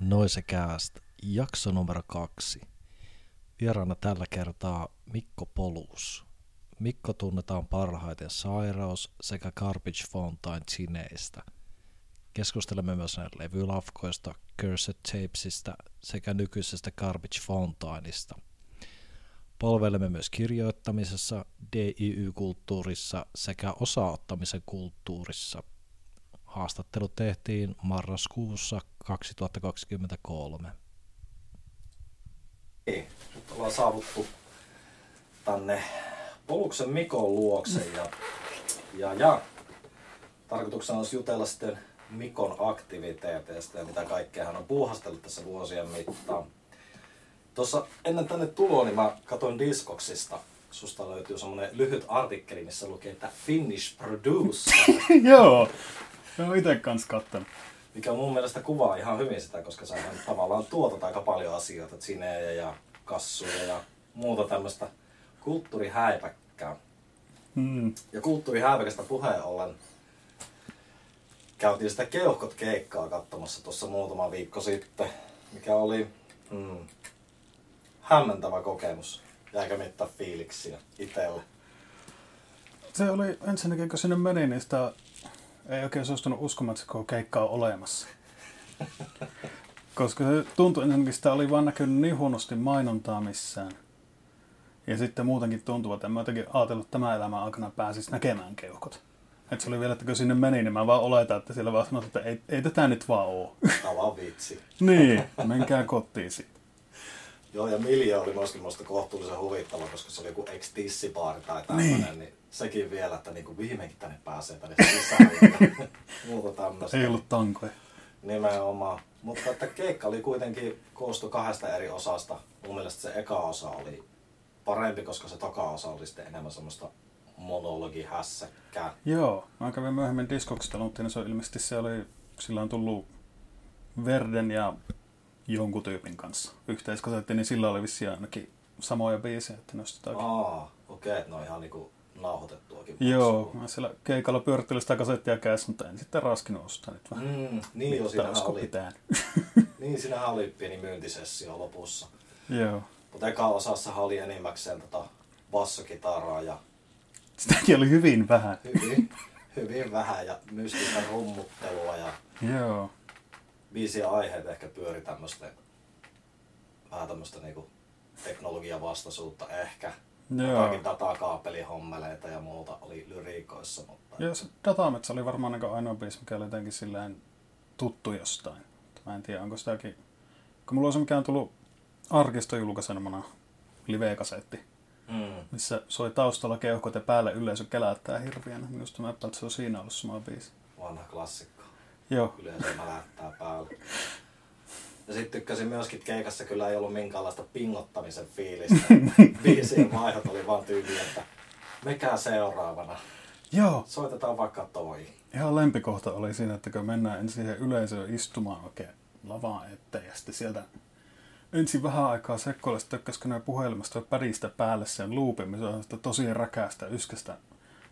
Noisekääst, jakso numero kaksi. Vieraana tällä kertaa Mikko Polus. Mikko tunnetaan parhaiten sairaus sekä Garbage Fountain Chineistä. Keskustelemme myös levylafkoista, Cursed Tapesista sekä nykyisestä Garbage Fountainista. Palvelemme myös kirjoittamisessa, DIY-kulttuurissa sekä osaottamisen kulttuurissa. Haastattelu tehtiin marraskuussa 2023. Ei, nyt ollaan saavuttu tänne Poluksen Mikon luokse ja, ja, ja tarkoituksena olisi jutella sitten Mikon aktiviteeteista ja mitä kaikkea hän on puuhastellut tässä vuosien mittaan. Tuossa ennen tänne tuloa, niin mä katsoin Discoksista. Susta löytyy semmonen lyhyt artikkeli, missä lukee, että Finnish Producer. Joo, mä oon ite kans kattonut. Mikä mun mielestä kuvaa ihan hyvin sitä, koska sä tavallaan tuotat aika paljon asioita, sinejä ja kassuja ja muuta tämmöistä kulttuurihäipäkkää. Mm. Ja kulttuurihäipäkästä puheen ollen käytiin sitä keuhkot keikkaa katsomassa tuossa muutama viikko sitten, mikä oli mm, hämmentävä kokemus. Jäikö mitään fiiliksiä itselle? Se oli ensinnäkin, kun sinne meni, niin sitä ei oikein suostunut uskomaan, että koko keikka on olemassa. Koska se tuntui ensinnäkin, sitä oli vaan näkynyt niin huonosti mainontaa missään. Ja sitten muutenkin tuntuu, että en mä jotenkin ajatellut, että tämän elämän aikana pääsisi näkemään keuhkot. Että se oli vielä, että kun sinne meni, niin mä vaan oletan, että siellä vaan sanottiin, että ei, ei tätä nyt vaan oo. Tämä vitsi. niin, menkää kotiin sitten. Joo, ja Milja oli myöskin musta kohtuullisen huvittava, koska se oli joku ex-tissibaari tai tämmönen, niin. niin sekin vielä, että niinku viimeinkin tänne pääsee tänne sisään ja muuta tämmöistä. Ei ollut tankoja. Nimenomaan. Mutta että keikka oli kuitenkin koostu kahdesta eri osasta. Mun mielestä se eka osa oli parempi, koska se toka osa oli sitten enemmän semmoista monologihässäkkää. Joo, mä kävin myöhemmin diskoksista niin se on ilmeisesti se oli, sillä on tullut Verden ja jonkun tyypin kanssa yhteiskasetti, niin sillä oli vissiin ainakin samoja biisejä, että nostetaankin. Aa, okei, että ne on ihan niinku nauhoitettuakin. Joo, mä siellä keikalla pyörittelin sitä kasettia kädessä, mutta en sitten raskinut ostaa nyt vähän. Mm, niin jo, Olisiko oli, pitää? niin siinähän oli pieni myyntisessio lopussa. Joo. Mutta eka osassahan oli enimmäkseen tota bassokitaraa ja Sitäkin oli hyvin vähän. hyvin, hyvin vähän ja mystistä rummuttelua ja Joo. biisien aiheet ehkä pyöri tämmöistä vähän tämmöistä niinku teknologiavastaisuutta ehkä. Joo. Jotakin datakaapelihommeleita ja muuta oli lyriikoissa, mutta Joo, se Datametsä oli varmaan niin ainoa biisi, mikä oli jotenkin silleen tuttu jostain. Mä en tiedä, onko sitäkin... Kun mulla on se, mikä on tullut arkiston julkaisemana live-kasetti, mm, missä soi taustalla keuhkot ja päälle yleisö kelättää hirviänä. Minusta mä epäilen, että se on siinä ollut sama biisi. vanha klassikko. Joo. Yleensä mälättää päälle. Ja sitten tykkäsin myöskin, että keikassa kyllä ei ollut minkäänlaista pingottamisen fiilistä. Biisien vaihot oli vaan tyyli, että mekää seuraavana. Joo. Soitetaan vaikka toi. Ihan lempikohta oli siinä, että kun mennään ensin siihen yleisöön istumaan oikein lavaan eteen ja sitten sieltä ensin vähän aikaa sekkoilla, sitten tökkäskö ne puhelimesta ja pädistä päälle sen loopin, missä on sitä tosi räkäästä yskästä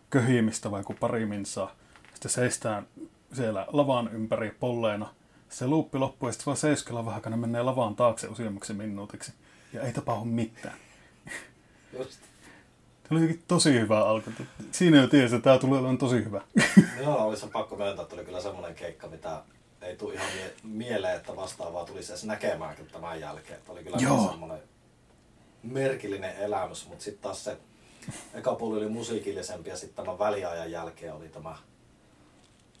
köhimistä vai kun pari minsaa. Sitten seistään siellä lavan ympäri polleena. Se luuppi loppuu ja sitten vaan seiskellä vähän, kun ne menee lavaan taakse useammaksi minuutiksi. Ja ei tapahdu mitään. Just. Se oli tosi hyvä alku. Siinä jo tiesi, että tämä tulee olemaan tosi hyvä. Joo, oli se pakko myöntää, että oli kyllä semmoinen keikka, mitä ei tule ihan mie- mieleen, että vastaavaa tulisi edes näkemään tämän jälkeen. Että oli kyllä Joo. niin semmoinen merkillinen elämys, mutta sitten taas se eka puoli oli musiikillisempi ja sitten tämän väliajan jälkeen oli tämä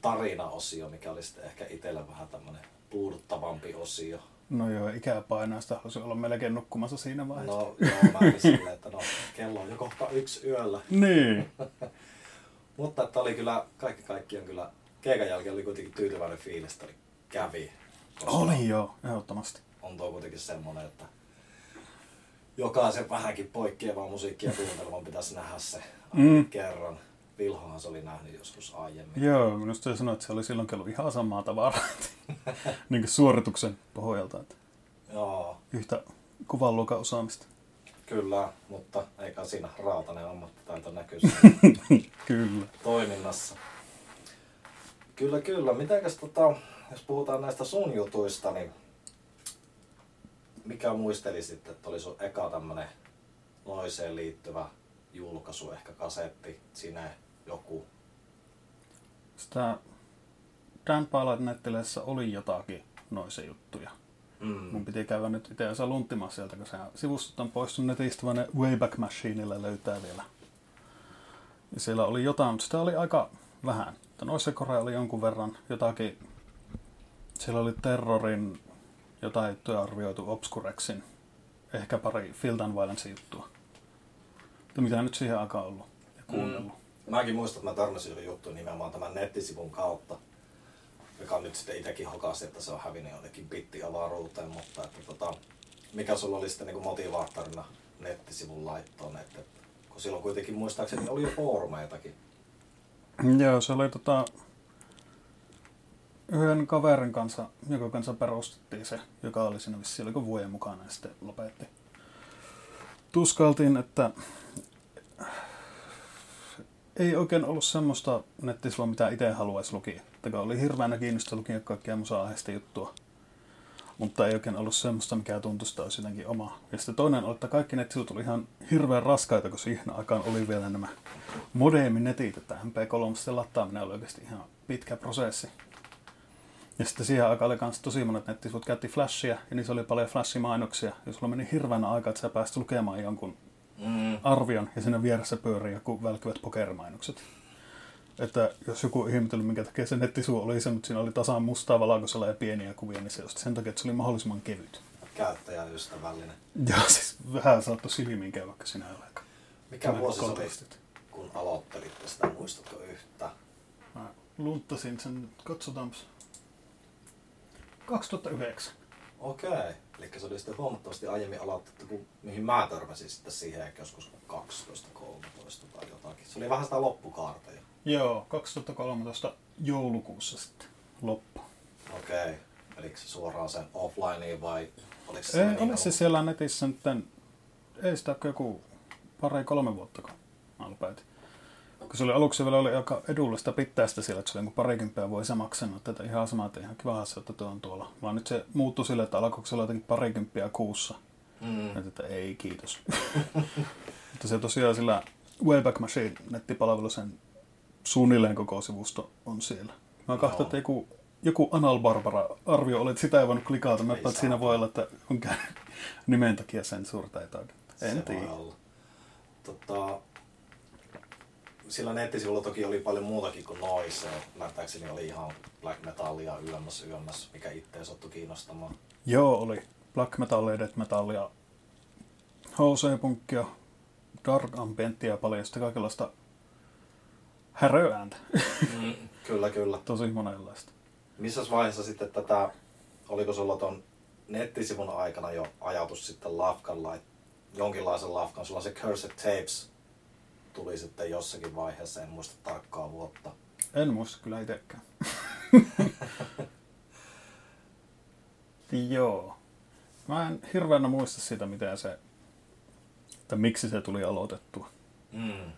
tarinaosio, mikä oli sitten ehkä itselle vähän tämmöinen puuduttavampi osio. No joo, ikää painaa sitä, haluaisin olla melkein nukkumassa siinä vaiheessa. No joo, mä olin silleen, että no kello on jo kohta yksi yöllä. Niin. Mutta että oli kyllä, kaikki kaikkiaan kyllä, keikan jälkeen oli kuitenkin tyytyväinen fiilis, että kävi. Oli joo, ehdottomasti. On tuo kuitenkin semmonen, että jokaisen vähänkin poikkeavaa musiikkia kuuntelevan pitäisi nähdä se ainakin Mm. kerran. Vilhohan se oli nähnyt joskus aiemmin. Joo, minusta se sanoi, että se oli silloin ollut ihan samaa tavaraa. niin kuin suorituksen pohjalta. Että Joo, yhtä kuvan luokan osaamista. kyllä, mutta eikä siinä rautainen ammattitaito näkyy Kyllä. toiminnassa. Kyllä, kyllä. Mitenkäs tota, jos puhutaan näistä sun jutuista, niin mikä muistelisit, että oli sun eka tämmönen noiseen liittyvä julkaisu, ehkä kasetti, sinne joku? Sitä Dan nettileessä oli jotakin noisia juttuja. Mm. Mun piti käydä nyt itse asiassa lunttimassa sieltä, kun se sivustot on poistunut netistä, vaan ne Wayback Machineilla löytää vielä. Ja siellä oli jotain, mutta sitä oli aika vähän. Mutta noissa korea oli jonkun verran jotakin, siellä oli Terrorin jotain juttuja arvioitu Obscurexin, ehkä pari Field and Violence juttua. Mutta mitä nyt siihen aikaan ollut ja kuunnellut. Mäkin muistan, että mä törmäsin johon juttuun nimenomaan tämän nettisivun kautta, joka nyt sitten itsekin hokasi, että se on hävinnyt jonnekin bittiavaruuteen, mutta että tota, mikä sulla oli sitten niin motivaattorina nettisivun laittoon, että kun silloin kuitenkin muistaakseni oli jo foorumeitakin. Joo, se oli tota, yhden kaverin kanssa, joka kanssa perustettiin se, joka oli siinä vissiin oliko vuoden mukana ja sitten lopetti. Tuskaltiin, että ei oikein ollut semmoista nettisivua, mitä itse haluaisi lukia. Että oli hirveänä kiinnosta lukia kaikkia musa-aiheista juttua. Mutta ei oikein ollut semmoista, mikä tuntuisi, olisi jotenkin oma. Ja sitten toinen oli, että kaikki nettisivut oli ihan hirveän raskaita, kun siihen aikaan oli vielä nämä modemin netit, että MP3 lataaminen oli oikeasti ihan pitkä prosessi. Ja sitten siihen aikaan oli myös tosi monet nettisivut käytti flashia, ja niissä oli paljon flashimainoksia. Ja sulla meni hirveänä aika, että sä pääsit lukemaan jonkun Mm. arvion, ja siinä vieressä pyörii joku välkkyvät pokerimainokset. Että jos joku ihmetellyt, minkä takia se nettisivu oli se, mutta siinä oli tasan mustaa valkoisella ja pieniä kuvia, niin se just sen takia, että se oli mahdollisimman kevyt. Käyttäjäystävällinen. Ja siis vähän saattoi silmiin käydä, vaikka siinä ei ole aika. Mikä vuosi se kun aloittelitte sitä, muistatko yhtään? Mä lunttasin sen, katsotaanpas. 2009. Okei, eli se oli sitten huomattavasti aiemmin aloitettu kuin mihin mä törmäsin sitten siihen joskus 12, 13 tai jotakin. Se oli vähän sitä loppukaarta jo. Joo, 2013 joulukuussa sitten loppu. Okei, eli se suoraan sen offlineen vai oliko se Ei, niin oli se siellä netissä nyt, ei sitä joku pari kolme vuotta, kun mä lopetin. Kun se oli aluksi vielä oli aika edullista pitää sitä siellä, että se oli niin parikymppiä vuodessa maksanut tätä ihan samaa, että ihan kiva se, että tuo on tuolla. Vaan nyt se muuttui sille, että alkoiko se olla jotenkin parikymppiä kuussa. Mm. Että, että ei, kiitos. Mutta se tosiaan sillä Wayback Machine nettipalvelu sen suunnilleen koko sivusto on siellä. Mä katsoin, että joku, joku Anal Barbara arvio oli, että sitä ei voinut klikata. Mä että siinä voi olla, että on käynyt nimen takia sen etäyden. Se En voi tiedä. Tota, sillä nettisivulla toki oli paljon muutakin kuin noise. Ymmärtääkseni oli ihan black metallia ylemmäs ylemmäs, mikä itseä sattui kiinnostamaan. Joo, oli black metallia, death metallia, HC-punkkia, dark ambienttia paljon sitten kaikenlaista häröääntä. Mm. kyllä, kyllä. Tosi monenlaista. Missä vaiheessa sitten tätä, oliko sulla ton nettisivun aikana jo ajatus sitten lafkalla, että jonkinlaisen lafkan, sulla se Cursed Tapes tuli sitten jossakin vaiheessa, en muista tarkkaa vuotta. En muista kyllä itsekään. Joo. Mä en hirveänä muista sitä, miten se, että miksi se tuli aloitettua. Mm.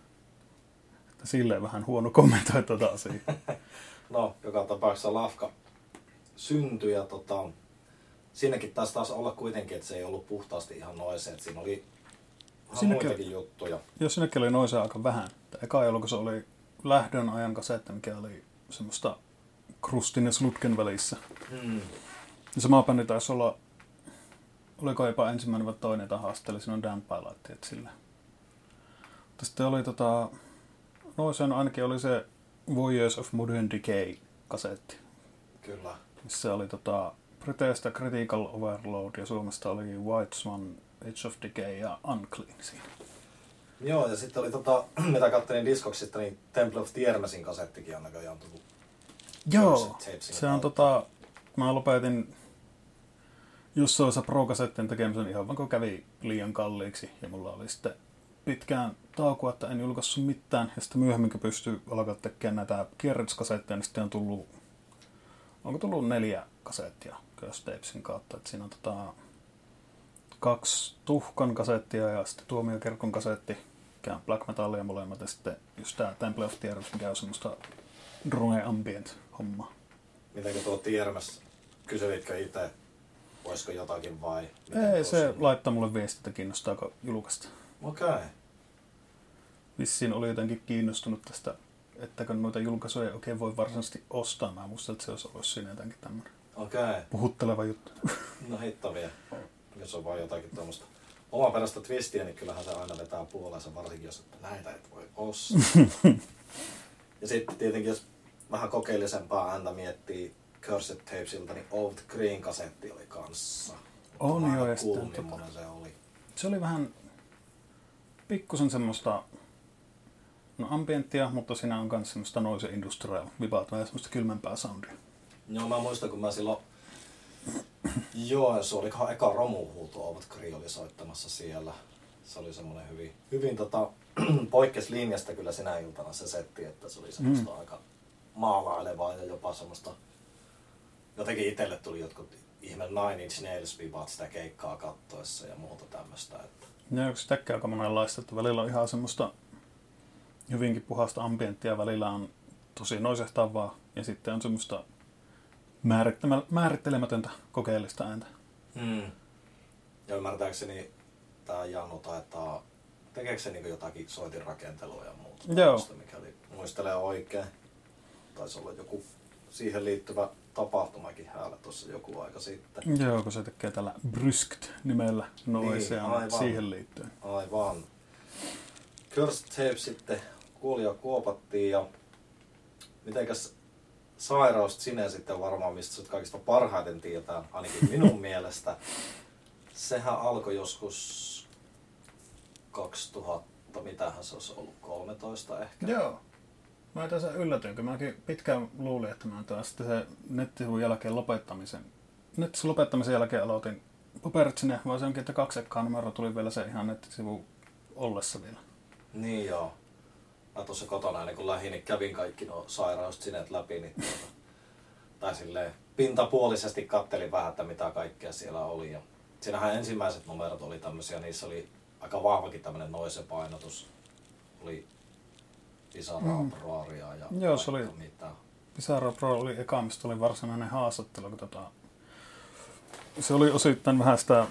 Silleen vähän huono kommentoi tuota asiaa. No, joka tapauksessa lafka syntyi ja tota, siinäkin taisi taas olla kuitenkin, että se ei ollut puhtaasti ihan noise, että siinä oli Siinäkin- muitakin juttuja. Jos sinnekin oli noisa aika vähän. Että eka kun se oli lähdön ajan kasetti, mikä oli semmoista krustin ja slutken välissä. Mm. Ja sama bändi taisi olla, oliko jopa ensimmäinen vai toinen, jota haasteli, siinä on Pilot, että sillä. Mutta sitten oli tota, noisen ainakin oli se Voyeurs of Modern Decay kasetti, Kyllä. missä oli tota, Briteistä Critical Overload ja Suomesta oli White Swan, Age of Decay ja Unclean siinä. Joo, ja sitten oli tota, mitä katselin diskoksista, niin Temple of Tiermesin kasettikin on näköjään tullut. Joo, se on tota, mä lopetin Jussoissa Pro-kasettien tekemisen ihan vaan kun kävi liian kalliiksi ja mulla oli sitten pitkään taukoa, että en julkaissut mitään. Ja sitten myöhemmin, kun pystyy alkaa tekemään näitä kierrätyskasetteja, niin sitten on tullut, onko tullut neljä kasettia Curse Tapesin kautta. Että siinä on tota, kaksi tuhkan kasettia ja sitten tuomiokerkon kasetti, mikä on black metallia molemmat. Ja sitten just tämä Temple of Tierras, mikä on semmoista drone ambient hommaa. Mitenkä tuo Tiermas, kyselitkö itse, voisiko jotakin vai? miten Ei, se laittaa mulle viesti, että kiinnostaako julkaista. Okei. Okay. Vissiin oli jotenkin kiinnostunut tästä, että kun noita julkaisuja ei oikein voi varsinaisesti ostaa. Mä muistan, että se olisi ollut siinä jotenkin tämmöinen Okei. Okay. puhutteleva juttu. No hitto vielä. Jos on vaan jotakin tuommoista omaperäistä twistiä, niin kyllähän se aina vetää puoleensa, varsinkin jos että näitä et voi ostaa. ja sitten tietenkin, jos vähän kokeellisempaa ääntä miettii Cursed Tapesilta, niin Old Green kasetti oli kanssa. On joo, oo ja tota- se oli. Se oli vähän pikkusen semmoista no ambienttia, mutta siinä on myös semmoista noise industrial vibaat, vähän semmoista kylmempää soundia. Joo, mä muistan, kun mä silloin Joensuu, olikohan eka romuhuuto Old Green oli soittamassa siellä. Se oli semmoinen hyvin, hyvin tota, poikkes linjasta kyllä sinä iltana se setti, että se oli semmoista mm. aika maalailevaa ja jopa semmoista, jotenkin itselle tuli jotkut ihme Nine Inch Nails vibaat sitä keikkaa kattoessa ja muuta tämmöistä. Että. Ja yksi tekee aika monenlaista, että välillä on ihan semmoista hyvinkin puhasta ambienttia, välillä on tosi noisehtavaa ja sitten on semmoista määrittelemätöntä kokeellista ääntä. Mm. Ja ymmärtääkseni tämä Jannu taitaa, tekeekö se niin jotakin soitinrakentelua ja muuta? Joo. Mikäli muistelee oikein. Taisi olla joku siihen liittyvä tapahtumakin häällä tuossa joku aika sitten. Joo, kun se tekee tällä Bryskt nimellä noise Niin, niin, aivan. siihen liittyen. Aivan. Cursed Tape sitten kuoli ja kuopattiin ja mitenkäs sairaus sinä sitten varmaan, mistä sut kaikista parhaiten tietää, ainakin minun mielestä. Sehän alkoi joskus 2000, mitähän se olisi ollut, 13 ehkä. Joo. Mä tässä yllätyin, kun mäkin pitkään luulin, että mä taas sitten se nettisivun jälkeen lopettamisen. Nettisivun lopettamisen jälkeen aloitin paperit sinne, vaan se onkin, että kaksi numero tuli vielä se ihan nettisivu ollessa vielä. Niin joo. Mä tuossa kotona ennen kuin lähdin, niin kävin kaikki nuo sairaussinet läpi, niin tuota, tai silleen pintapuolisesti kattelin vähän, että mitä kaikkea siellä oli. Ja siinähän ensimmäiset numerot oli tämmöisiä, niissä oli aika vahvakin tämmöinen noise-painotus. Oli Pisaraa, Mm. Proaria ja Joo, se oli- mitä. Pisara Pro oli eka, mistä oli varsinainen haastattelu. Kun tota, se oli osittain vähän sitä,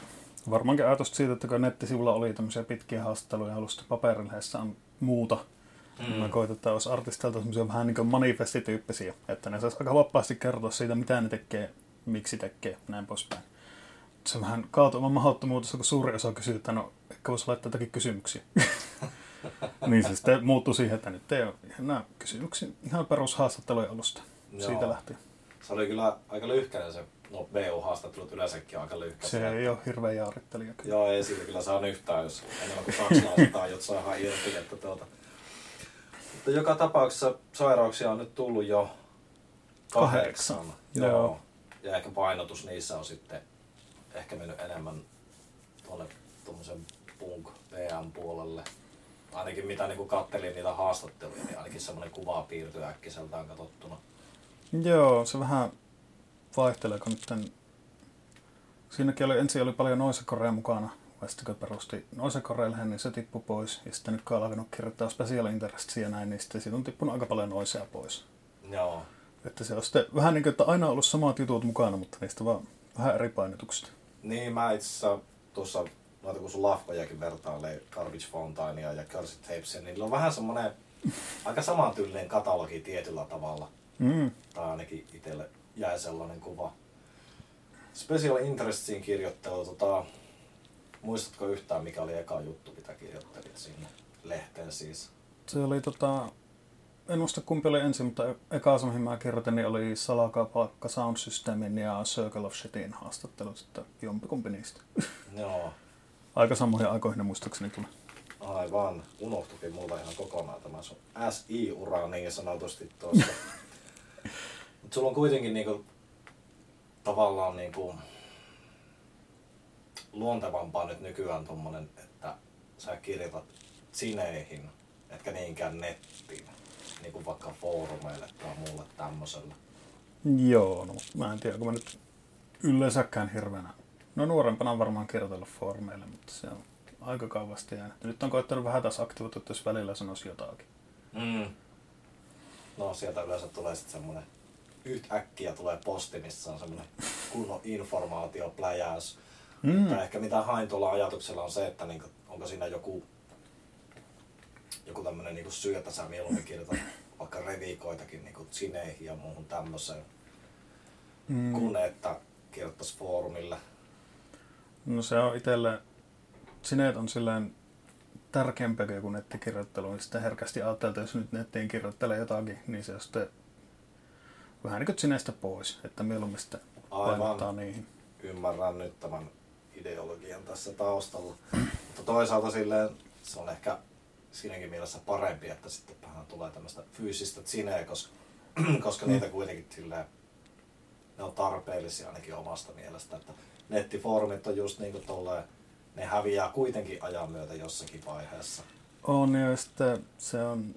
varmaankin ajatusta siitä, että kun nettisivulla oli tämmöisiä pitkiä haastatteluja ja halusi paperilehessä on muuta, mm. mä koitin, että olisi artisteilta semmoisia vähän niin kuin manifestityyppisiä, että ne saisi aika vapaasti kertoa siitä, mitä ne tekee, miksi tekee, näin poispäin. Se vähän kaatui oman mahdottomuudessa, kun suuri osa kysyy, että no, ehkä voisi laittaa jotakin kysymyksiä. niin se sitten muuttui siihen, että nyt ei ole nämä kysymyksiä, ihan perushaastattelujen alusta. Joo. Siitä lähtien. Se oli kyllä aika lyhkäinen se, no VU-haastattelut yleensäkin aika lyhkäisiä. Se ei ole hirveän jaarittelija. kyllä. Joo, ei siitä kyllä saa yhtään, jos enemmän kuin saksalaiset ajot saa irti. Että tuota. Mutta joka tapauksessa sairauksia on nyt tullut jo kahdeksan. Kahdeksan, Joo. joo. Ja ehkä painotus niissä on sitten ehkä mennyt enemmän tuonne tuommoisen punk PM-puolelle. Ainakin mitä niin kattelin niitä haastatteluja, niin ainakin semmoinen kuva piirtyy äkkiseltään katsottuna. Joo, se vähän vaihtelee, kun nyt tämän... Siinäkin oli, ensin oli paljon Noisekorea mukana, vai sitten kun perusti Noisekoreille, niin se tippui pois. Ja sitten nyt kun on alkanut kirjoittaa Special Interestia ja näin, niin sitten siitä on tippunut aika paljon Noisea pois. Joo. Että se on sitten vähän niin kuin, että aina ollut samat jutut mukana, mutta niistä vaan vähän eri painotukset. Niin, mä itse asiassa tuossa, noita kun sun lafkojakin vertailee Garbage Fountainea ja Cursed Tapesia, niin niillä on vähän semmoinen aika samantyylinen katalogi tietyllä tavalla. Mm. Tai ainakin itselle jäi sellainen kuva. Special Interestsiin kirjoittelu, tota, muistatko yhtään mikä oli eka juttu, mitä kirjoittelit sinne lehteen siis? Se oli tota, en muista kumpi oli ensin, mutta eka mihin mä kirjoitin, niin oli Salakapalkka Sound Systemin ja Circle of Shitin haastattelut, että jompikumpi niistä. Joo, Aika samoihin aikoihin ne muistaakseni tuli. aivan. Unohtukin mulla ihan kokonaan tämä sun SI-ura niin sanotusti tuossa. Mutta sulla on kuitenkin niinku, tavallaan niinku, luontevampaa nyt nykyään tommonen, että sä kirjoitat sineihin, etkä niinkään nettiin, niin kuin vaikka foorumeille tai muulle tämmöiselle. Joo, no mä en tiedä, kun mä nyt yleensäkään hirveänä. No nuorempana on varmaan kirjoitellut foorumeille, mutta se on aika kauasti jäänyt. Nyt on koittanut vähän taas aktivoitua, jos välillä sanoisi jotakin. Mm. No sieltä yleensä tulee sitten semmonen yhtäkkiä tulee posti, missä on semmoinen kunnon informaatiopläjäys. Mm. Mutta ehkä mitä hain tuolla ajatuksella on se, että niinku, onko siinä joku, joku tämmöinen niinku syy, että sä mieluummin kirjoitat vaikka reviikoitakin niinku sineihin ja muuhun tämmöiseen, mm. kun että kirjoittaisi foorumille. No se on itselle, sineet on silleen tärkeämpiä kuin nettikirjoittelu, niin sitten herkästi ajattelee, että jos nyt nettiin kirjoittelee jotakin, niin se on sitten vähän niin kuin sinestä pois, että mieluummin sitten painottaa niihin. Ymmärrän nyt tämän ideologian tässä taustalla. Mutta toisaalta silleen se on ehkä siinäkin mielessä parempi, että sitten vähän tulee tämmöistä fyysistä sineä, koska, koska niitä mm. kuitenkin silleen, ne on tarpeellisia ainakin omasta mielestä. Että nettifoorumit on just niin kuin tolleen, ne häviää kuitenkin ajan myötä jossakin vaiheessa. On ja sitten se on,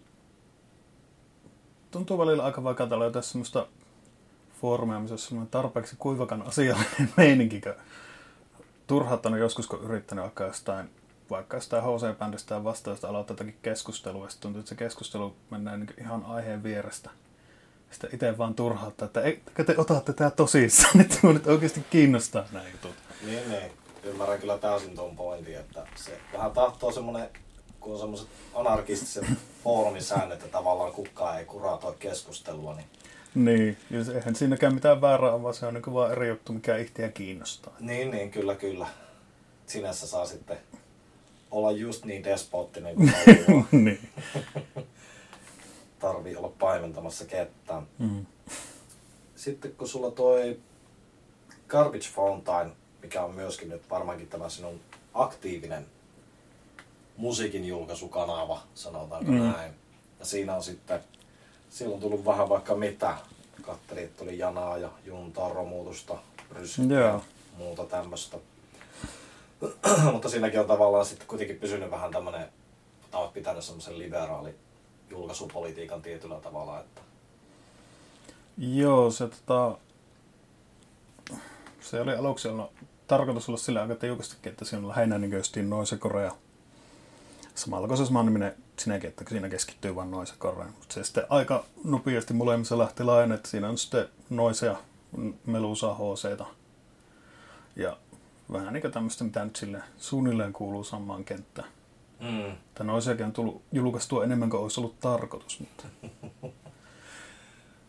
tuntuu välillä aika vaikealta löytää semmoista foorumia, missä on tarpeeksi kuivakan asiallinen meininki, turhauttanut joskus, kun yrittänyt vaikka jostain, vaikka jostain HC-bändistä ja vastaavasta aloittaa jotakin keskustelua, ja tuntuu, että se keskustelu mennään niin ihan aiheen vierestä. Sitten itse vaan turhauttaa, että eikö te otatte tää tosissaan, että minua nyt oikeasti kiinnostaa nämä jutut. Niin, niin. Ymmärrän kyllä täysin tuon pointin, että se vähän tahtoo semmoinen, kun on semmoiset anarkistiset foorumisäännöt, että tavallaan kukaan ei kuratoi keskustelua, niin niin, ja eihän siinäkään mitään väärää vaan se on niin vaan eri juttu, mikä ihtiä kiinnostaa. Niin, niin, kyllä, kyllä. Sinässä saa sitten olla just niin despottinen kuin haluaa. niin. Tarvii olla paimentamassa ketään. Mm. Sitten kun sulla toi Garbage Fountain, mikä on myöskin nyt varmaankin tämä sinun aktiivinen musiikin julkaisukanava, sanotaanko mm. näin. Ja siinä on sitten silloin tullut vähän vaikka mitä. Kattelin, että oli janaa ja juntaa, romutusta, ryskyä ja muuta tämmöistä. Mutta siinäkin on tavallaan sitten kuitenkin pysynyt vähän tämmönen, tai pitänyt semmoisen liberaali julkaisupolitiikan tietyllä tavalla. Että... Joo, se tota, se oli aluksi ollut tarkoitus olla sillä aika tiukastikin, että siinä on lähinnä niin noin se Korea samalla kun se sama niminen sinäkin, että siinä keskittyy vain noise korreen. Mutta se sitten aika nopeasti molemmissa lähti laajen, että siinä on sitten noisea, melusa, hc ja vähän niin kuin tämmöistä, mitä nyt sille suunnilleen kuuluu samaan kenttään. Mm. Tämä noiseakin on tullut julkaistua enemmän kuin olisi ollut tarkoitus. Mutta...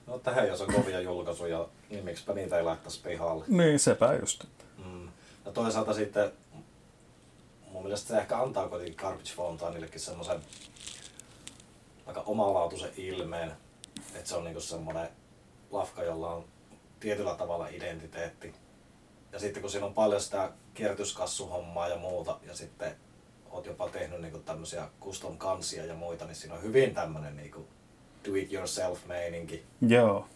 no tähän jos on kovia julkaisuja, niin miksipä niitä ei laittaisi pihalle. Niin, sepä just. Mm. Ja toisaalta sitten mun mielestä se ehkä antaa kuitenkin Garbage Fountainillekin semmoisen aika omalaatuisen ilmeen, että se on niinku semmoinen lafka, jolla on tietyllä tavalla identiteetti. Ja sitten kun siinä on paljon sitä kierrätyskassuhommaa ja muuta, ja sitten oot jopa tehnyt niinku tämmöisiä custom kansia ja muita, niin siinä on hyvin tämmöinen niinku do it yourself meininki. Joo.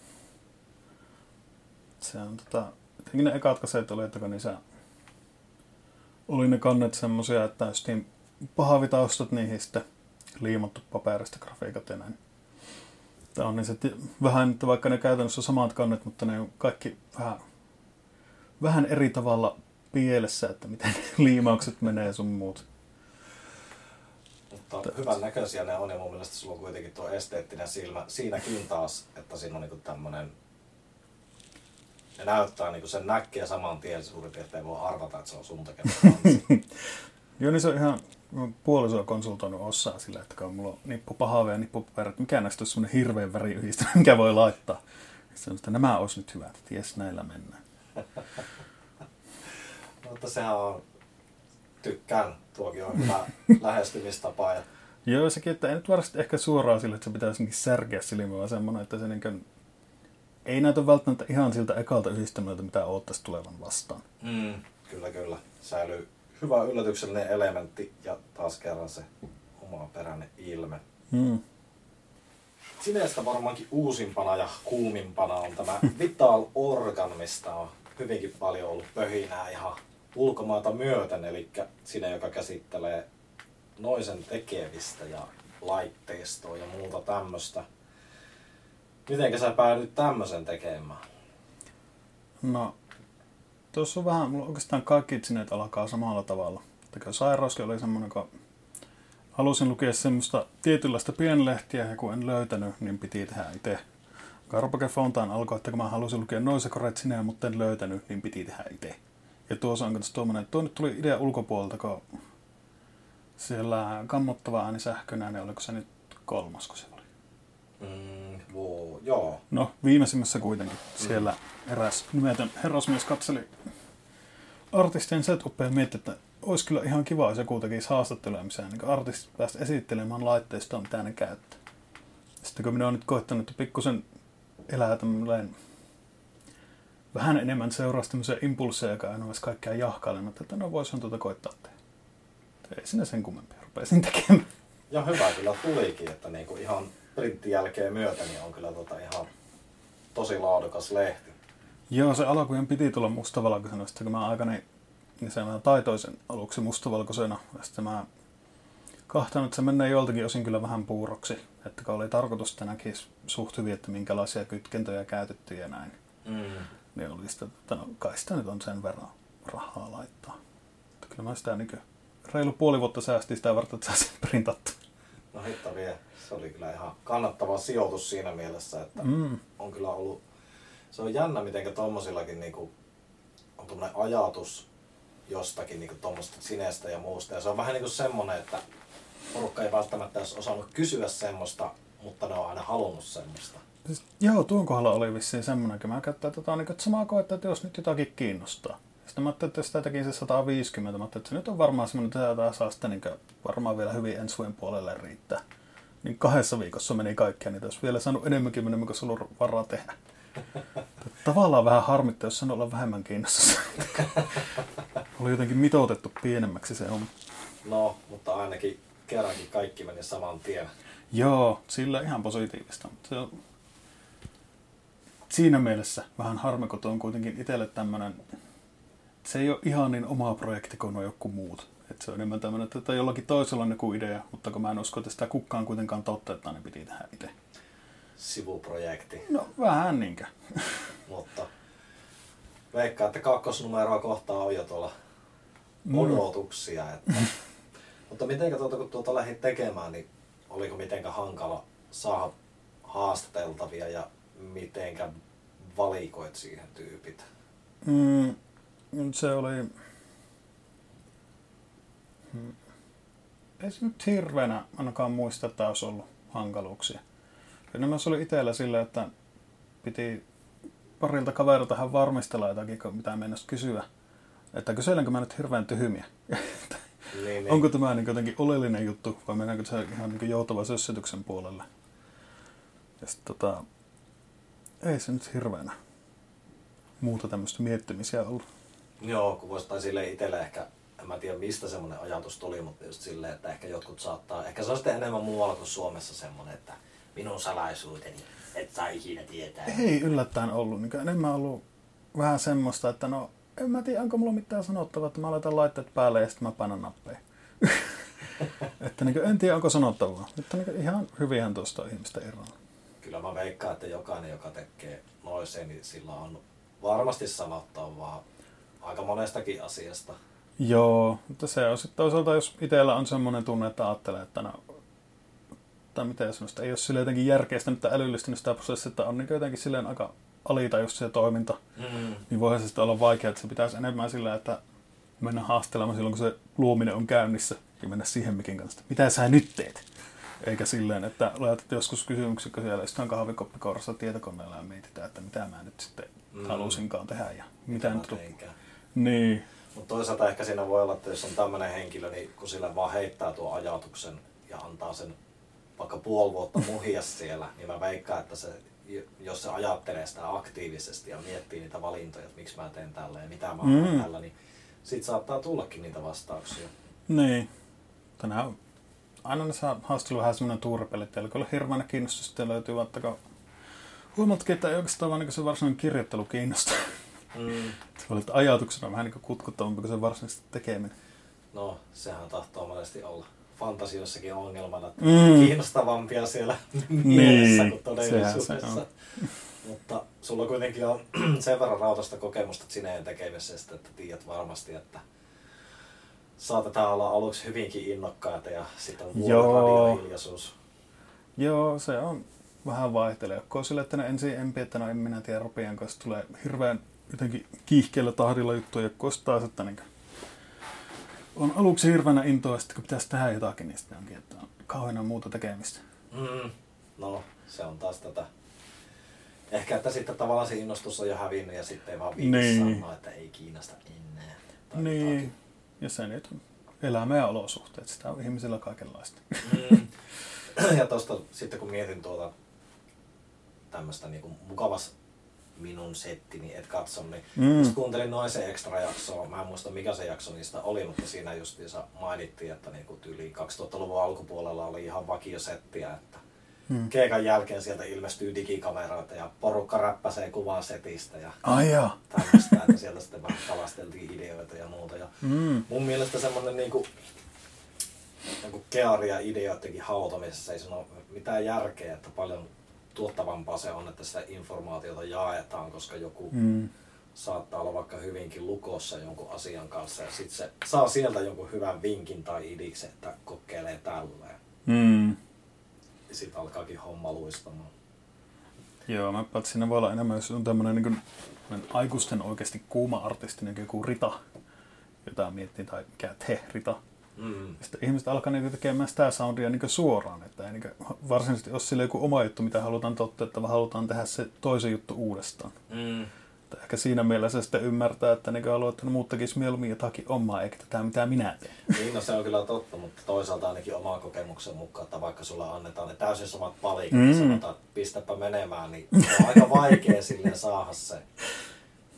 Se on tota, jotenkin ne ekat kaseet oli, että kun niissä oli ne kannet semmosia, että justiin pahavitaustat niihin sitten liimattu paperista grafiikat ja näin. Tämä on niin se, vähän, että vaikka ne käytännössä samat kannet, mutta ne on kaikki vähän, vähän eri tavalla pielessä, että miten liimaukset menee sun muut. Mutta hyvän näköisiä ne on ja mun mielestä sulla on kuitenkin tuo esteettinen silmä siinäkin taas, että siinä on niinku tämmönen ne näyttää niinku sen näkkiä saman tien suurin piirtein voi arvata, että se on sun tekemä Joo, niin se on ihan puoliso on konsultoinut osaa sillä, että kun mulla on nippu pahave ja nippu paperi, että mikä näistä on semmoinen hirveän väriyhdistelmä, mikä voi laittaa. Sitten että nämä olisi nyt hyvät, että jes, näillä mennään. Mutta sehän on, tykkään, tuokin on hyvä lähestymistapa. Ja... Joo, sekin, että ei nyt varmasti ehkä suoraan sille, että se pitäisi särkeä silmiä, vaan semmoinen, että se niin kuin, ei näytä välttämättä ihan siltä ekalta yhdistelmältä, mitä odottaisi tulevan vastaan. Mm, kyllä, kyllä. Säilyy hyvä yllätyksellinen elementti ja taas kerran se oma peräinen ilme. Hmm. Sineestä varmaankin uusimpana ja kuumimpana on tämä Vital Organ, mistä on hyvinkin paljon ollut pöhinää ihan ulkomaata myöten, eli sinne, joka käsittelee noisen tekevistä ja laitteistoa ja muuta tämmöistä. Mitenkä sä päädyit tämmöisen tekemään? No, tuossa on vähän, mulla oikeastaan kaikki sineet alkaa samalla tavalla. Tekö sairauskin oli semmoinen, kun halusin lukea semmoista tietynlaista pienlehtiä ja kun en löytänyt, niin piti tehdä itse. Karpake Fontaan alkoi, että kun mä halusin lukea Noisakoretsineen, mutta en löytänyt, niin piti tehdä itse. Ja tuossa on tuommoinen, tuo nyt tuli idea ulkopuolelta, kun siellä kammottava ääni sähkönä, niin oliko se nyt kolmas, kun se oli? Mm, voo, joo. No, viimeisimmässä kuitenkin. Siellä eräs nimetön herrasmies katseli artistien setupia ja mietti, että olisi kyllä ihan kiva, jos joku tekisi haastattelemisen, niin artistit päästä esittelemään laitteistoa, mitä ne käyttää. Sitten kun minä olen nyt koittanut, että pikkusen elää tämmöinen vähän enemmän seuraa tämmöisiä impulseja, joka on edes kaikkea jahkailematta, että no voisin tuota koittaa tehdä. Ei sinne sen kummempia, rupesin tekemään. Ja hyvä kyllä tulikin, että niinku ihan printin jälkeen myötä niin on kyllä tota ihan tosi laadukas lehti. Joo, se alkujen piti tulla mustavalkoisena, sitten kun mä aikani niin se mä taitoisen aluksi mustavalkoisena. Ja sitten mä kahtanut, että se menee joltakin osin kyllä vähän puuroksi. Että kun oli tarkoitus, että näkisi suht hyvin, että minkälaisia kytkentöjä käytetty ja näin. Mm. Niin oli sitä, että no kai sitä nyt on sen verran rahaa laittaa. Että kyllä mä sitä niin reilu puoli vuotta säästin sitä varten, että saa sen printattu. No hitto vie. Se oli kyllä ihan kannattava sijoitus siinä mielessä, että Mm. on kyllä ollut... Se on jännä, miten tommosillakin niinku on tuommoinen ajatus jostakin niinku tuommoista sinestä ja muusta. Ja se on vähän niinku semmonen, että porukka ei välttämättä edes osannut kysyä semmoista, mutta ne on aina halunnut semmoista. Siis, joo, tuon kohdalla oli vissiin semmoinen, että mä käyttää tota, niin, että samaa koetta, että jos nyt jotakin kiinnostaa. Sitten mä ajattelin, että sitä tekin se 150, mä että se nyt on varmaan semmoinen, että tämä saa sitten niin varmaan vielä hyvin ensi vuoden puolelle riittää. Niin kahdessa viikossa meni kaikkea, niitä olisi vielä saanut enemmänkin enemmän kuin sulla on varaa tehdä. Tavallaan vähän harmittaa, jos sen olla vähemmän kiinnostus. oli jotenkin mitoitettu pienemmäksi se on. No, mutta ainakin kerrankin kaikki meni saman tien. Joo, sillä ihan positiivista. Mutta se on siinä mielessä vähän harmi, kun tuo on kuitenkin itselle tämmöinen, se ei ole ihan niin oma projekti kuin nuo joku muut. Et se on enemmän tämmöinen, että jollakin toisella on joku idea, mutta kun mä en usko, että sitä kukaan kuitenkaan toteuttaa, niin piti tehdä itse. Sivuprojekti. No vähän niinkö. Mutta veikkaa, että kakkosnumeroa kohtaa on jo tuolla Mm. odotuksia. Että. Mutta mitenkä tuota, kun tuota lähdit tekemään, niin oliko mitenkä hankala saada haastateltavia ja mitenkä valikoit siihen tyypit? Mm, se oli... Hmm. Ei se nyt hirveänä ainakaan muista, että olisi ollut hankaluuksia. Enemmän se oli itsellä sillä, että piti parilta kaverilta hän varmistella jotakin, mitä mennessä kysyä. Että kyselenkö mä nyt hirveän tyhmiä? Niin, niin. Onko tämä niin jotenkin oleellinen juttu vai mennäänkö se ihan niin joutava sössytyksen puolelle? Ja sit, tota, ei se nyt hirveänä muuta tämmöistä miettimisiä ollut. Joo, tai sille itselle ehkä, en mä tiedä mistä semmoinen ajatus tuli, mutta just silleen, että ehkä jotkut saattaa, ehkä se on sitten enemmän muualla kuin Suomessa semmoinen, että minun salaisuuteni et saa ikinä tietää. Ei yllättäen ollut. Niin enemmän ollut vähän semmoista, että no en mä tiedä, onko mulla mitään sanottavaa, että mä laitan laitteet päälle ja sitten mä painan nappeja. että niin en tiedä, onko sanottavaa. Mutta niin ihan hyvinhän tuosta ihmistä irralla. Kyllä mä veikkaan, että jokainen, joka tekee noiseen, niin sillä on varmasti sanottavaa aika monestakin asiasta. Joo, mutta se on sitten toisaalta, jos itsellä on semmoinen tunne, että ajattelee, että no, tai mitä sanoista, ei ole sille jotenkin järkeistänyt tai älyllistynyt sitä prosessia, että on niin jotenkin silleen aika alitajusta se toiminta, Mm. niin voihan se sitten olla vaikea, että se pitäisi enemmän sillä, että mennä haastelemaan silloin, kun se luominen on käynnissä ja mennä siihen mikin kanssa, mitä sä nyt teet? Eikä silleen, että laitat joskus kysymyksiä, kun siellä istutaan kahvikoppikourassa tietokoneella ja mietitään, että mitä mä nyt sitten Mm. halusinkaan tehdä ja mitä mä nyt... teinkään. Niin, Mutta toisaalta ehkä siinä voi olla, että jos on tämmöinen henkilö, niin kun sillä vaan heittää tuon ajatuksen ja antaa sen vaikka puoli vuotta muhia siellä, niin mä veikkaan, että se, jos se ajattelee sitä aktiivisesti ja miettii niitä valintoja, että miksi mä teen tällä ja mitä mä Mm. tällä, niin sit saattaa tullakin niitä vastauksia. Niin. Tänään aina näissä haastatteluissa vähän semmoinen tuuripeli, että kun on hirveänä kiinnostus, sitten löytyy vaikka huomatkin, että ei oikeastaan vaan niin se varsinainen kirjoittelu kiinnostaa. Mm. Se oli, että ajatuksena vähän niin kutkuttavampi kuin se varsinaisesti tekeminen. No, sehän tahtoo monesti olla fantasioissakin ongelmana, että Mm. kiinnostavampia siellä mielessä Niin, kuin todellisuudessa. se on. Mutta sulla kuitenkin on sen verran rautasta kokemusta sineen tekemisestä, että tiedät varmasti, että saatetaan olla aluksi hyvinkin innokkaita ja sitten on Joo. vuoden radiohiljaisuus. Joo, se on vähän vaihtelee. Kun sille, että ne ensin empi, että no en minä tiedä, rupean kanssa tulee hirveän jotenkin kiihkeällä tahdilla juttuja, ja kostaa, että niin on aluksi hirveänä intoa, sitten kun pitäisi tehdä jotakin, niin sitten onkin, että on kauheana muuta tekemistä. Mm. No, se on taas tätä. Ehkä, että sitten tavallaan se innostus on jo hävinnyt ja sitten ei vaan viitsi Niin. sanoa, että ei kiinnosta enää. Tai Niin, jotakin. Ja se nyt on elämä ja olosuhteet, sitä on ihmisillä kaikenlaista. Mm. Ja tosta sitten kun mietin tuota tämmöistä niinku mukavas minun settini, et katso, niin Mm. just kuuntelin noin se extra jaksoa, mä en muista mikä se jakso niistä oli, mutta siinä justiinsa mainittiin, että niinku tyyli 2000-luvun alkupuolella oli ihan vakiosettiä, että Mm. keikan jälkeen sieltä ilmestyy digikameroita ja porukka räppäsee kuvaa setistä ja Ai jaa. tämmöistä, että sieltä sitten vähän kalasteltiin ideoita ja muuta. Ja Mm. mun mielestä semmonen niinku, niinku keari ja ideoidenkin hautamisessa ei sano mitään järkeä, että paljon tuottavampaa se on, että sitä informaatiota jaetaan, koska joku Mm. saattaa olla vaikka hyvinkin lukossa jonkun asian kanssa ja sitten se saa sieltä jonkun hyvän vinkin tai idiksen, että kokeilee tälleen. Mm. Ja sitten alkaakin homma luistamaan. Joo, mä että siinä voi olla enemmän, jos on tämmöinen niin kuin, aikuisten oikeasti kuuma artisti, niin kuin joku Rita, jota miettii, tai mikä te Rita. Mm. Sitten ihmiset alkaa niin tekemään sitä soundia niin suoraan, että ei niin varsinaisesti ole sille joku oma juttu, mitä halutaan toteuttaa, vaan halutaan tehdä se toisen juttu uudestaan. Mm. Että ehkä siinä mielessä sitten ymmärtää, että niin haluaa, että ne muut tekisi mieluummin jotakin omaa, eikä tätä mitä minä teen. Niin, no se on kyllä totta, mutta toisaalta ainakin oman kokemuksen mukaan, että vaikka sulla annetaan ne täysin samat palikat mm. Mm. sanotaan, että pistäpä menemään, niin se on aika vaikea silleen saada se.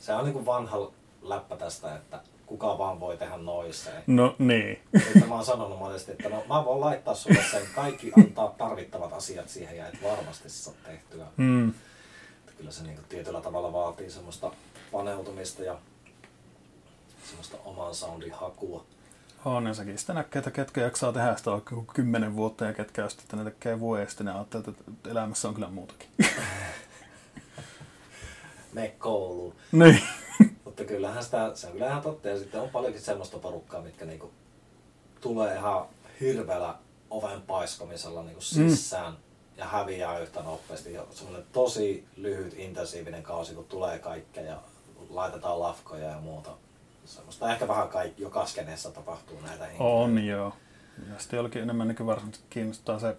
Se on niin kuin vanha läppä tästä, että kuka vaan voi tehdä noiseen. No niin. Sitten mä oon sanonut monesti, että no mä voin laittaa sulle sen, kaikki antaa tarvittavat asiat siihen ja et varmasti saa tehtyä. Mm. Kyllä se niin kuin tietyllä tavalla vaatii semmoista paneutumista ja semmoista oman soundin hakua. On, ja sekin sitten näkee, että ketkä jaksaa tehdä sitä vaikka kymmenen vuotta ja ketkä jos sitten ne tekee sitten ne ajattelee, että elämässä on kyllä muutakin. Me kouluun. niin. Mutta kyllähän sitä, se on kyllä ihan totta. Ja sitten on paljonkin semmoista porukkaa, mitkä niinku tulee ihan hirveällä oven paiskomisella niinku sisään ja häviää yhtä nopeasti. Ja semmoinen tosi lyhyt, intensiivinen kausi, kun tulee kaikkea ja laitetaan lafkoja ja muuta. Semmoista ehkä vähän kaikki, joka skeneessä tapahtuu näitä henkilöitä. On joo. Ja sitten jollakin enemmän niin varsinaisesti kiinnostaa se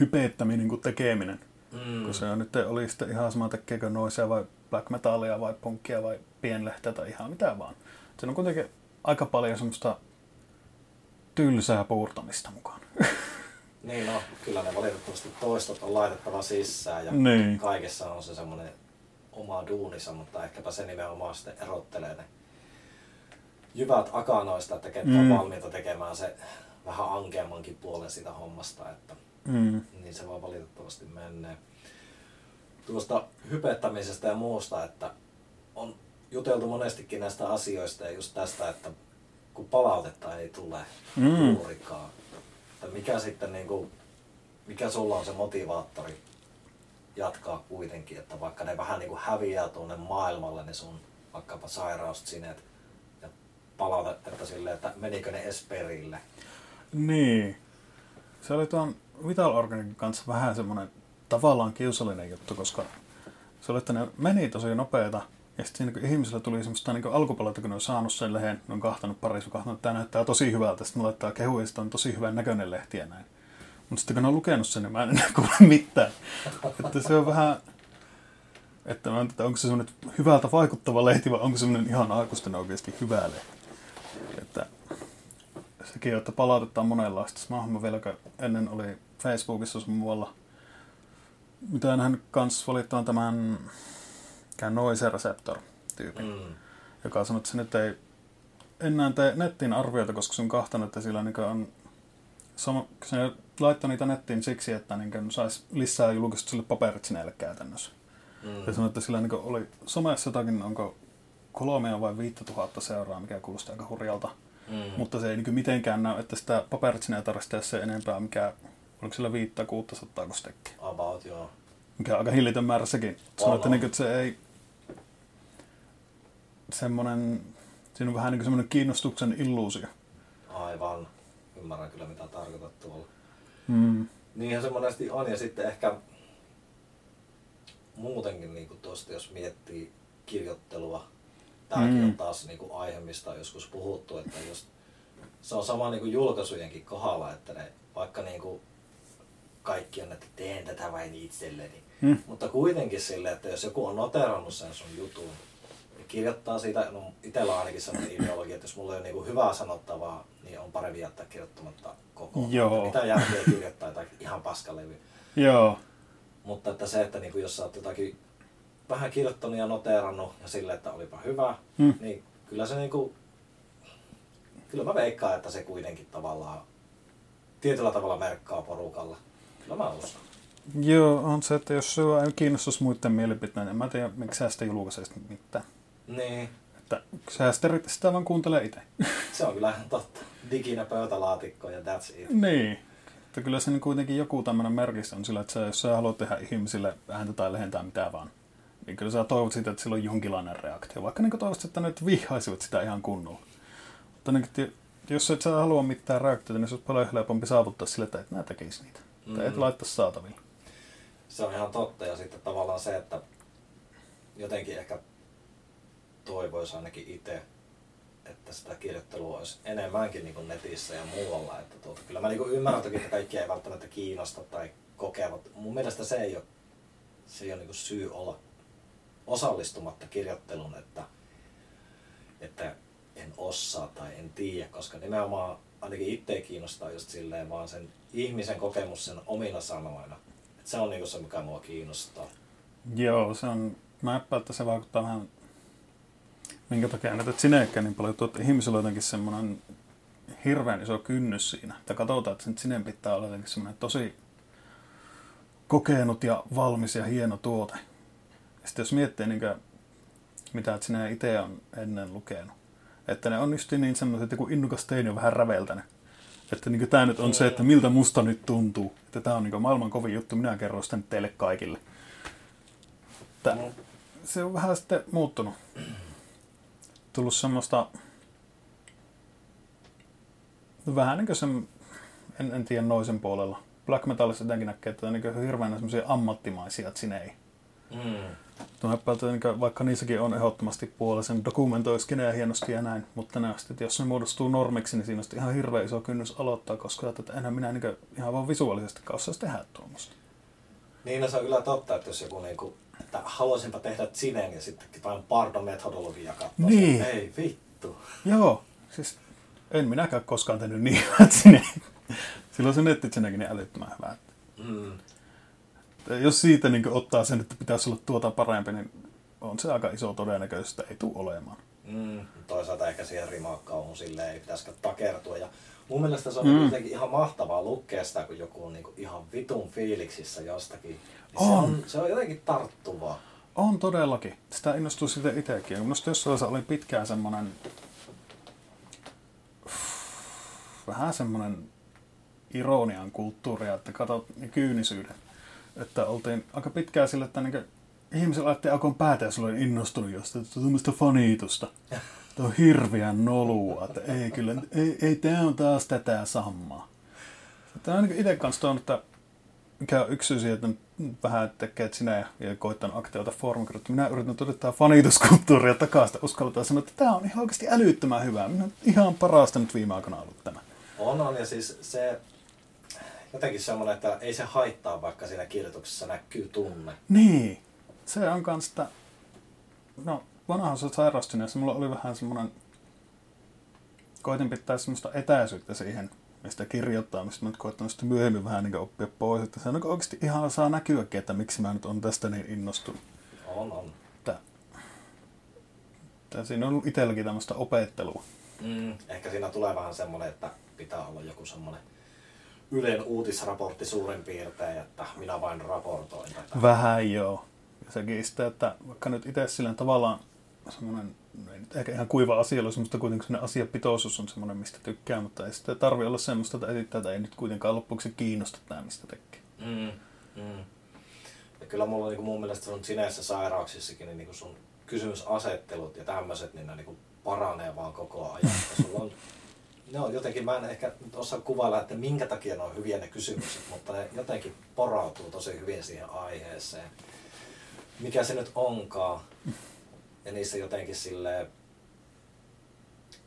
hypeettäminen kuin tekeminen. Mm. Kun se on nyt oli sitten ihan sama tekeekö noisia vai black metalia vai punkia vai pienlehteä tai ihan mitä vaan. Se on kuitenkin aika paljon semmoista tylsää puurtamista mukaan. Niin no, kyllä ne valitettavasti toistot on laitettava sisään ja Niin. kaikessa on se semmoinen oma duunissa, mutta ehkäpä se nimenomaan sitten erottelee ne jyvät akanoista, että ketkä on Mm. valmiita tekemään se vähän ankeammankin puolen sitä hommasta, että Mm. niin se vaan valitettavasti menee. Tuosta hypettämisestä ja muusta, että on juteltu monestikin näistä asioista ja just tästä, että kun palautetta ei tule Mm. juurikaan, että mikä sitten niin kuin, mikä sulla on se motivaattori jatkaa kuitenkin, että vaikka ne vähän niin kuin häviää tuonne maailmalle, ne sun vaikkapa sairaussineet ja palautetta silleen, että menikö ne edes perille. Niin. Se oli tuon Vital Organicin kanssa vähän semmoinen tavallaan kiusallinen juttu, koska se oli, että ne meni tosi nopeeta. Ja sitten siinä kun ihmisillä tuli semmoista niin alkupalata, kun ne on saanut sen lehen, ne on kahtanut parissa, kahtanut, että tämä näyttää tosi hyvältä. Sitten ne laittaa kehuja, että on tosi hyvän näköinen lehti ja näin. Mutta sitten kun ne on lukenut sen, niin mä en enää kuule mitään. että se on vähän, että, mä tiedä, onko se semmoinen hyvältä vaikuttava lehti vai onko se semmoinen ihan aikuisten oikeasti hyvä lehti. Että sekin, että palautetta on monenlaista. Mä vielä, ennen oli Facebookissa sun muualla, mitä hän kanssa valittaa tämän mikä Noise Receptor tyypin, mm. Joka sanoi, että se nyt ei enää tee nettiin arvioita, koska se on kahtanut, että sillä niin on sama, se laittoi niitä nettiin siksi, että niin saisi lisää julkista sille paperit sinne käytännössä. Mm. Ja sanoi, että sillä niin oli somessa jotakin, onko kolmea vai viittä tuhatta seuraa, mikä kuulostaa aika hurjalta. Mm. Mutta se ei niin mitenkään näy, että sitä paperitsinä ei tarvitse se enempää, mikä, oliko sillä viittä, kuutta sattaa stekkiä. About, joo. Mikä on aika hillitön määrä sekin. Että, niin kuin, että se ei semmoinen, siinä on vähän niin kuin semmoinen kiinnostuksen illuusio. Aivan. Ymmärrän kyllä mitä tarkoitat tuolla. Mm. Niinhän se monesti on ja sitten ehkä muutenkin niin tuosta jos miettii kirjoittelua, tämäkin Mm. on taas niin kuin aihe, mistä on joskus puhuttu, että jos se on sama niin kuin julkaisujenkin kohdalla, että ne vaikka niin kuin kaikki on, että teen tätä vain itselleni. Mm. Mutta kuitenkin sille, että jos joku on noterannut sen sun jutun kirjoittaa siitä, no itsellä on ainakin sellainen ideologia, että jos mulla ei ole niin hyvää sanottavaa, niin on parempi jättää kirjoittamatta koko. Joo. Mitä järkeä kirjoittaa jotain ihan paskalevy. Joo. Mutta että se, että niin jos sä oot jotakin vähän kirjoittanut ja noteerannut ja sille, että olipa hyvä, Mm. niin kyllä se niin kuin, kyllä mä veikkaan, että se kuitenkin tavallaan tietyllä tavalla merkkaa porukalla. Kyllä mä uskon. Joo, on se, että jos sua ei kiinnostaisi muiden mielipiteitä, niin en mä tiedä, miksi sä sitä julkaiset mitään. Niin, Että sä sitä, vaan kuuntelee itse. se on kyllä ihan totta. Diginä pöytälaatikko ja that's it. niin. Että kyllä se niin kuitenkin joku tämmöinen merkistä on sillä, että sä, jos sä haluat tehdä ihmisille ääntä tai lehentää mitään vaan, niin kyllä sä toivot sitä, että sillä on jonkinlainen reaktio. Vaikka niin toivot, että ne nyt vihaisivat sitä ihan kunnolla. Mutta niin, jos et sä halua mitään reaktiota, niin se olisi paljon helpompi saavuttaa sillä, että et nää tekisi niitä. Mm. Tai et laittaisi saataville. Se on ihan totta ja sitten tavallaan se, että jotenkin ehkä toivoisi ainakin itse, että sitä kirjoittelua olisi enemmänkin niin netissä ja muualla. Että tuota, kyllä mä niin ymmärrän toki, että kaikki ei välttämättä kiinnosta tai kokea, mutta mun mielestä se ei ole, se ei ole niin syy olla osallistumatta kirjoitteluun, että, että en osaa tai en tiedä, koska nimenomaan ainakin itse kiinnostaa just silleen vaan sen ihmisen kokemus sen omina sanoina. Et se on niinku se, mikä mua kiinnostaa. Joo, se on, mä että se vaikuttaa vähän, minkä takia näitä sinekään niin paljon, että ihmisellä on jotenkin semmoinen hirveän iso kynnys siinä. Että katsotaan, että sen sinen pitää olla jotenkin semmoinen tosi kokenut ja valmis ja hieno tuote. Ja sitten jos miettii, niin kuin, mitä et sinä itse on ennen lukenut, että ne on just niin semmoiset, että kun innokas teini on vähän räveltänyt. Että niin tämä nyt on se, että miltä musta nyt tuntuu. Että tämä on niin maailman kovin juttu, minä kerron sitä nyt teille kaikille. Että Mm. se on vähän sitten muuttunut. Tullut semmoista, vähän niin kuin sen, en, en tiedä noisen puolella. Black metalissa jotenkin näkee, että on niin hirveän semmoisia ammattimaisia sinei. Mm. Että niin vaikka niissäkin on ehdottomasti puolisen dokumentoiskinejä hienosti ja näin, mutta ne, sitten, että jos ne muodostuu normiksi, niin siinä on ihan hirveän iso kynnys aloittaa, koska että enää minä niin ihan vaan visuaalisesti osaisi tehdä tuommoista. Niin, no se on kyllä totta, että jos joku niinku, että haluaisinpa tehdä sinen ja sitten jotain pardo-metodologiaa katsoa. Niin. Ei vittu. Joo, siis en minäkään koskaan tehnyt niin hyvät sinne. Silloin se netti sinnekin niin älyttömän hyvä. Mm. Että Jos siitä niin ottaa sen, että pitäisi olla tuota parempi, niin on se aika iso todennäköisyys, että ei tule olemaan. Mm. Toisaalta ehkä siihen rimakkauhun silleen ei pitäisikö takertua. Ja mun mielestä se on Mm. kuitenkin ihan mahtavaa lukea sitä, kun joku on niinku ihan vitun fiiliksissä jostakin. Niin Se, On. on, se on jotenkin tarttuvaa. On todellakin. Sitä innostuu siitä itsekin. Minusta jossain vaiheessa oli pitkään semmoinen vähän semmoinen ironian kulttuuri, että katsot kyynisyyden. Että oltiin aika pitkään sillä, että niin ihmisellä laitti alkoon päätä ja sulla oli innostunut jostain, että tuommoista fanitusta. Tämä on hirveän noloa, että ei kyllä, ei, ei tämä on taas tätä sammaa. Tämä on niin itse kanssa tuonut, että mikä on yksi syy siihen, että vähän tekee, että sinä ja, koittanut aktivoida foorumikirjoittaa. Minä yritän todeta fanituskulttuuria takaisin, uskalletaan sanoa, että tämä on ihan oikeasti älyttömän hyvää. Minä ihan parasta nyt viime aikoina ollut tämä. On, on. Ja siis se jotenkin semmoinen, että ei se haittaa, vaikka siinä kirjoituksessa näkyy tunne. Niin, se on kans sitä, no vanha se sairastuneessa mulla oli vähän semmoinen, koitin pitää semmoista etäisyyttä siihen, mistä kirjoittaa, mistä mä nyt koittanut sitten myöhemmin vähän niin oppia pois, että se on oikeasti ihan saa näkyäkin, että miksi mä nyt on tästä niin innostunut. On, on. Että, että siinä on ollut itselläkin tämmöistä opettelua. Mm. Ehkä siinä tulee vähän semmoinen, että pitää olla joku semmoinen Ylen uutisraportti suurin piirtein, että minä vain raportoin tätä. Vähän joo. Ja sekin sitä, että vaikka nyt itse silleen tavallaan semmoinen ei nyt ehkä ihan kuiva asia olisi, mutta kuitenkin sellainen asiapitoisuus on semmoinen, mistä tykkää, mutta ei sitä tarvi olla semmoista, että esittää, että ei nyt kuitenkaan loppuksi kiinnosta tämä, mistä tekee. Mm, mm. Ja kyllä mulla niin kuin mun mielestä sun sineissä sairauksissakin niin, niin sun kysymysasettelut ja tämmöiset, niin ne niin paranee vaan koko ajan. Ja sulla on, ne on jotenkin, mä en ehkä nyt osaa kuvailla, että minkä takia ne on hyviä ne kysymykset, mutta ne jotenkin porautuu tosi hyvin siihen aiheeseen. Mikä se nyt onkaan. Ja niissä jotenkin silleen,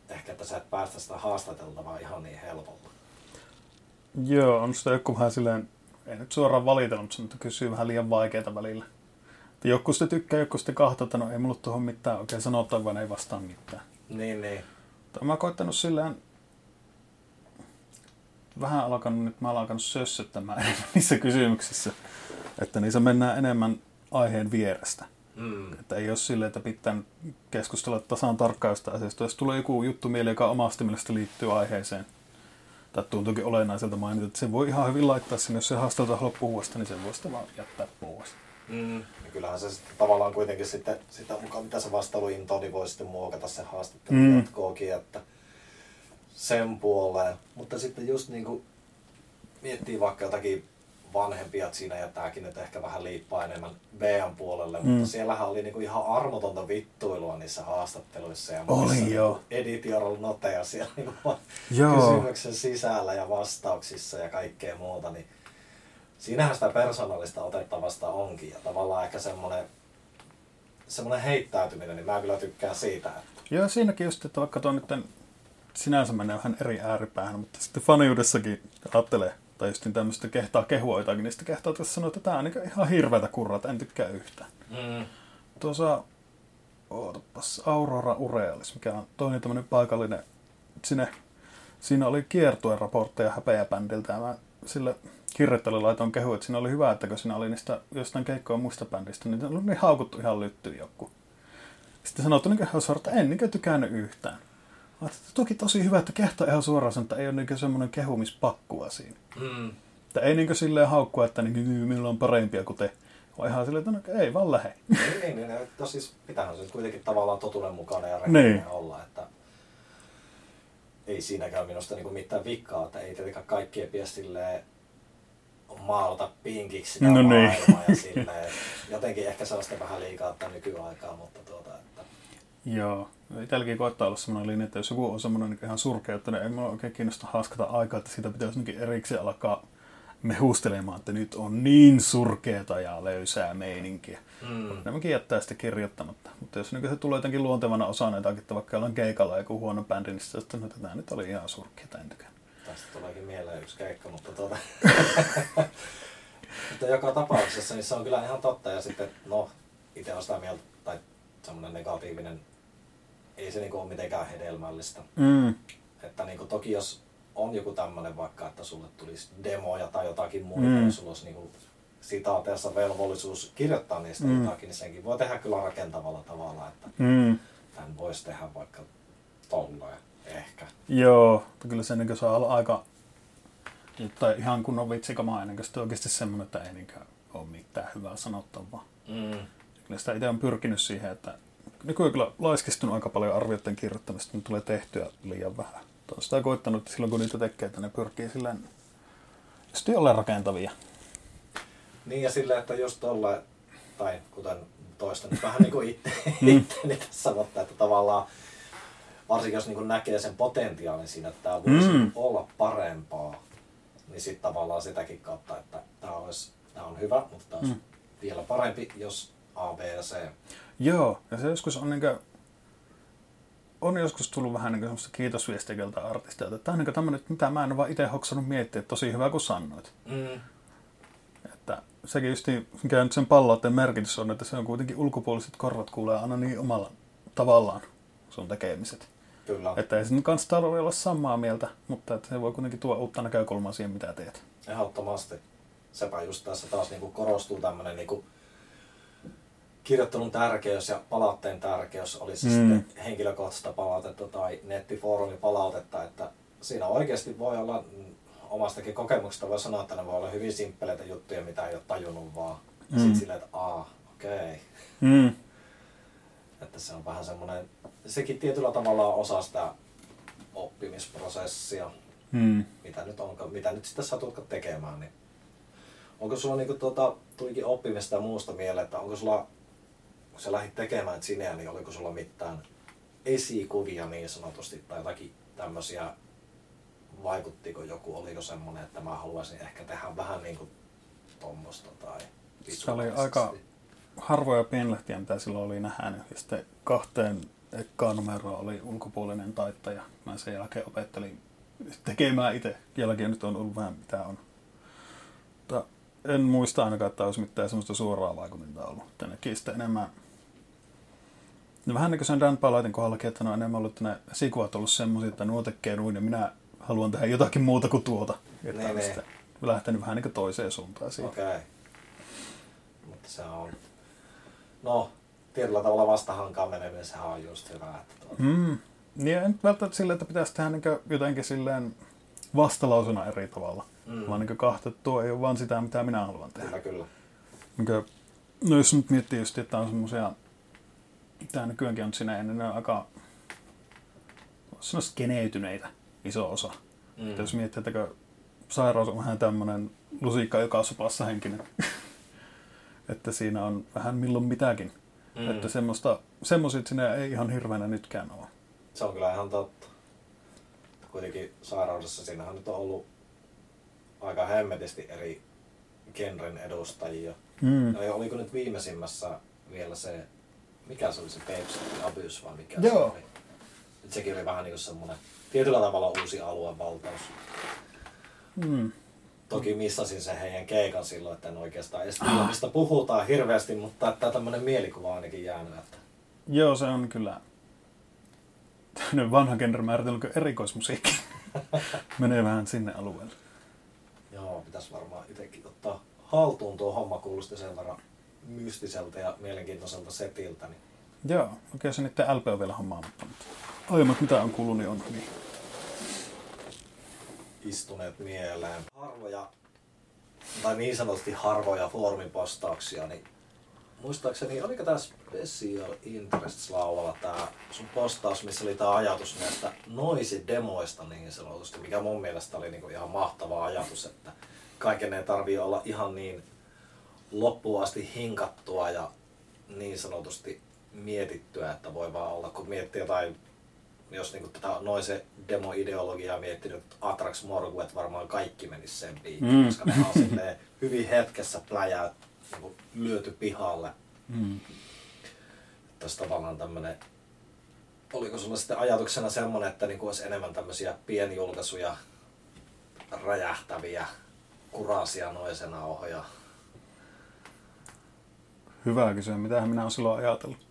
ehkä että sä et päästä sitä haastateltavaa ihan niin helpolla. Joo, on sitä joku vähän silleen, ei nyt suoraan valitellut, mutta sanotaan, kysyy vähän liian vaikeita välillä. Että joku sitä tykkää, joku sitä kahta, että no ei mulla tuohon mitään oikein sanotaan, vaan ei vastaa mitään. Niin, niin. Tai mä koittanut silleen, vähän alkanut, nyt mä oon alkanut sössöttämään niissä kysymyksissä, että niissä mennään enemmän aiheen vierestä. Mm. Että ei ole silleen, että pitää keskustella tasan tarkkaan jostain asiasta. Jos tulee joku juttu mieleen, joka omasta mielestä liittyy aiheeseen, tai tuntuukin olennaiselta mainita, että sen voi ihan hyvin laittaa sinne, jos se haastelta haluaa puhua sitä, niin sen voi sitä vaan jättää pois. Mm. Ja kyllähän se sitten tavallaan kuitenkin sitten sitä mukaan, mitä se vastailuinto, niin voi sitten muokata se haastattelu Mm. jatkookin, että sen puoleen. Mutta sitten just niin kuin miettii vaikka jotakin vanhempia siinä, ja tämäkin nyt ehkä vähän liippaa enemmän Bean puolelle, Mm. mutta siellähän oli niinku ihan armotonta vittuilua niissä haastatteluissa ja Oli, joo. editorial noteja siellä niinku kysymyksen sisällä ja vastauksissa ja kaikkea muuta, niin siinähän sitä persoonallista otettavasta onkin ja tavallaan ehkä semmoinen semmoinen heittäytyminen, niin mä kyllä tykkään siitä, että Joo, siinäkin just, että vaikka tuo nyt sinänsä menee vähän eri ääripäähän, mutta sitten faniudessakin ajattelee, tai just niin tämmöistä kehtaa kehua jotakin, niin sitten kehtaa tässä sanoa, että tämä on niin ihan hirveätä kurrata, en tykkää yhtään. mm. Tuossa, ootapas, Aurora Urealis, mikä on toinen tämmöinen paikallinen, sinne, siinä oli kiertuen raportteja häpeäbändiltä, ja mä sille kirjoittajalle laitoin kehu, että siinä oli hyvä, että kun siinä oli niistä jostain keikkoa muista bändistä, niin ne oli niin haukuttu ihan lyttyyn joku. Sitten sanottu niin suoraan, että en niin tykännyt yhtään. Että toki tosi hyvä, että kehtaa ihan suoraan sanoa, että ei ole niin semmoinen kehumispakkua siinä. Mm. Että ei niin silleen haukkua, että niin, meillä on parempia kuin te. Vaan ihan silleen, että no, ei vaan lähe. niin, niin, niin, niin, siis pitäähän se kuitenkin tavallaan totuuden mukainen ja rehellinen Niin. olla, että ei siinäkään minusta niinku mitään vikkaa, että ei tietenkään kaikkien pidä silleen maalata pinkiksi sitä No no niin. ja silleen, jotenkin ehkä se on sitten vähän liikaa että nykyaikaa, mutta Joo. Itselläkin koittaa olla semmoinen linja, että jos joku on semmoinen niin ihan surkea, että ei mulla oikein kiinnosta haaskata aikaa, että siitä pitäisi erikseen alkaa mehustelemaan, että nyt on niin surkeata ja löysää meininkiä. mm, Nämäkin jättää sitä kirjoittamatta. Mutta jos niin se tulee jotenkin luontevana osana jotakin, että vaikka ollaan keikalla joku huono bändi, niin sitten sanotaan, että tämä nyt oli ihan surkeata, en tykännyt. tästä tuleekin mieleen yksi keikka, mutta tuota, mutta joka tapauksessa niin se on kyllä ihan totta ja sitten no itse on sitä mieltä, tai semmoinen negatiivinen, ei se niinku ole mitenkään hedelmällistä. Mm. Että niinku toki jos on joku tämmöinen vaikka, että sulle tulisi demoja tai jotakin muuta, Mm. jos sulla olisi niinku sitaateessa velvollisuus kirjoittaa niistä Mm. jotakin, niin senkin voi tehdä kyllä rakentavalla tavalla, että Mm. tämän voisi tehdä vaikka tolleen ehkä. Joo, mutta kyllä se niin saa olla aika tai ihan kunnon vitsikamaa ennen kuin sitten oikeasti semmoinen, että ei niin ole mitään hyvää sanottavaa. Mm. Kyllä sitä itse on pyrkinyt siihen, että nykyään kyllä laiskistunut aika paljon arvioiden kirjoittamista, niin tulee tehtyä liian vähän. Tuo sitä koittanut, että silloin kun niitä tekee, että ne pyrkii silleen just ole rakentavia. Niin ja silleen, että just tolle, tai kuten toista nyt vähän niin kuin itse, Mm. tässä, mutta että tavallaan varsinkin jos niin näkee sen potentiaalin siinä, että tämä voisi mm. olla parempaa, niin sitten tavallaan sitäkin kautta, että tämä, olisi, tämä on hyvä, mutta tämä olisi Mm. vielä parempi, jos A, B ja C. Joo, ja se joskus on niinkö, on joskus tullut vähän niin semmoista kiitosviestiä keltä artistilta, että tämä on niin tämmöinen, mitä mä en ole vaan itse hoksannut miettiä, että tosi hyvä kun sanoit. Mm. Että sekin just niin, mikä nyt sen palautteen merkitys on, että se on kuitenkin ulkopuoliset korvat kuulee aina niin omalla tavallaan sun tekemiset. Kyllä, Että ei sen kanssa tarvitse olla samaa mieltä, mutta että se voi kuitenkin tuoda uutta näkökulmaa siihen, mitä teet. ehdottomasti. Sepä just tässä taas niin korostuu tämmöinen niin kirjoittelun tärkeys ja palautteen tärkeys, oli se Mm. mm. sitten henkilökohtaista palautetta tai nettifoorumin palautetta, että siinä oikeasti voi olla mm, omastakin kokemuksesta voi sanoa, että ne voi olla hyvin simppeleitä juttuja, mitä ei ole tajunnut vaan. Mm. sitten silleen, että aa, okei. Mm. Että se on vähän semmoinen sekin tietyllä tavalla on osa sitä oppimisprosessia, Hmm. mitä nyt, onko, mitä nyt sitten satutkaan tekemään. Niin onko sulla niinku tuota, tuikin oppimista ja muusta mieleen, että onko sulla, kun sä lähdit tekemään sineä, niin oliko sulla mitään esikuvia niin sanotusti tai jotakin tämmöisiä, vaikuttiko joku, oliko semmoinen, että mä haluaisin ehkä tehdä vähän niin kuin tuommoista tai Se oli aika harvoja pienlehtiä, mitä silloin oli nähnyt. Ja sitten kahteen ekkaan numeroon oli ulkopuolinen taittaja. Mä sen jälkeen opettelin tekemään itse. Jälkeen nyt on ollut vähän mitä on. Mutta en muista ainakaan, että olisi mitään semmoista suoraa vaikutinta ollut. Nekin sitten enemmän No vähän niin kuin sen Dan Palaitin kohdallakin, että ne on enemmän ollut, että ne esikuvat ollut semmoisia, että nuo tekee noin ja minä haluan tehdä jotakin muuta kuin tuota. Että Niin, niin. lähtenyt vähän niin kuin toiseen suuntaan siitä. Okei. Okay. Mutta se on... No, tietyllä tavalla vastahankaan meneminen, sehän on just hyvä. Että tuota, Mm. Niin nyt välttämättä silleen, että pitäisi tehdä niin jotenkin silleen vastalausena eri tavalla. Mm. Vaan niin kahta, että tuo ei ole vaan sitä, mitä minä haluan tehdä. kyllä, kyllä. Niin kuin, no jos nyt miettii just, että on semmoisia, mitä nykyäänkin on siinä ennen, ne on aika sanoa skeneytyneitä iso osa. Mm. Mm. Jos miettii, että sairaus on vähän tämmöinen lusikka joka sopassa henkinen. että siinä on vähän milloin mitäkin. Mm. Että semmoista, semmoiset sinne ei ihan hirveänä nytkään ole. Se on kyllä ihan totta. Kuitenkin sairaudessa siinähän nyt on ollut aika hemmetisti eri genren edustajia. Mm. No, ja oliko nyt viimeisimmässä vielä se, mikä se oli se Babes Abuse vai mikä Joo. se oli? Et sekin oli vähän niin kuin semmoinen tietyllä tavalla uusi aluevaltaus. Mm. Toki missasin sen heidän keikan silloin, että en oikeastaan edes tiedä, mistä puhutaan hirveästi, mutta että tämmöinen mielikuva on ainakin jäänyt. Että Joo, se on kyllä tämmöinen vanha genre määritelty kuin erikoismusiikki. Menee vähän sinne alueelle. joo, pitäisi varmaan itsekin ottaa haltuun tuo homma kuulosti sen verran mystiseltä ja mielenkiintoiselta setiltä. Niin Joo, okei se niiden LP on vielä hommaamatta, mutta aiemmat mitä on kuullut, niin on hyvin. istuneet mieleen. Harvoja, tai niin sanotusti harvoja foorumipostauksia, niin muistaakseni, oliko tämä Special Interests lauvalla tämä sun postaus, missä oli tämä ajatus näistä noisi-demoista niin sanotusti, mikä mun mielestä oli niinku ihan mahtava ajatus, että kaiken ei tarvii olla ihan niin loppuun asti hinkattua ja niin sanotusti mietittyä, että voi vaan olla, kun miettii jotain jos niinku tätä noise demo-ideologiaa miettinyt, että Atrax Morguet varmaan kaikki menisi sen piikkiin, Mm. koska ne on hyvin hetkessä pläjää niinku lyöty pihalle. Mm. Tässä tavallaan tämmönen, oliko sulla sitten ajatuksena semmonen, että niinku olisi enemmän tämmöisiä pienjulkaisuja, räjähtäviä, kurasia noisenauhoja. Hyvä kysyä, mitä minä olen silloin ajatellut.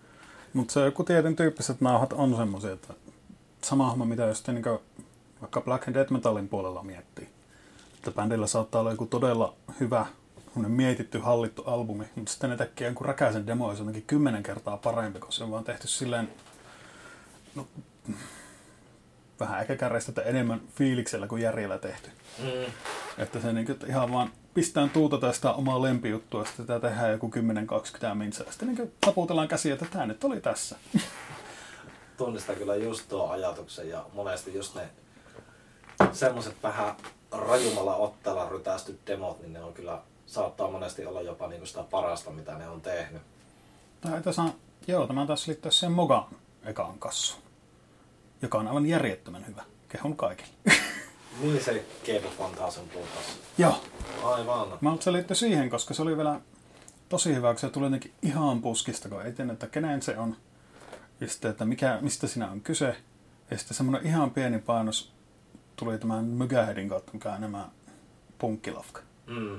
Mutta se joku tietyn tyyppiset nauhat on semmoisia, että sama homma, mitä jos niin vaikka Black and Death Metalin puolella miettii. Että bändillä saattaa olla joku todella hyvä, mietitty, hallittu albumi, mutta sitten ne tekee jonkun räkäisen demo, se on jotenkin kymmenen kertaa parempi, koska se on vaan tehty silleen, no, vähän ehkä kärjestä, että enemmän fiiliksellä kuin järjellä tehty. Mm. Että se niin ihan vaan pistään tuuta tästä omaa lempijuttua, sitten tätä tehdään joku 10-20 minsa. Sitten niin taputellaan käsiä, että tämä nyt oli tässä. tunnistan kyllä just tuo ajatuksen ja monesti just ne semmoiset vähän rajumalla otteella rytästyt demot, niin ne on kyllä, saattaa monesti olla jopa niinku sitä parasta, mitä ne on tehnyt. Tai tässä joo, tämä taas liittyä sen Mogan ekaan kassu, joka on aivan järjettömän hyvä. Kehun kaikille. Niin se Keeput Fantaasen puhutas. joo, Aivan. mä luulen, että se liittyy siihen, koska se oli vielä tosi hyvä, kun se tuli jotenkin ihan puskista, kun ei tiedä, että kenen se on. Ja sitten, että mikä, mistä siinä on kyse. Ja sitten semmoinen ihan pieni painos tuli tämän Mykähedin kautta, mikä on enemmän punkkilafka. Mm.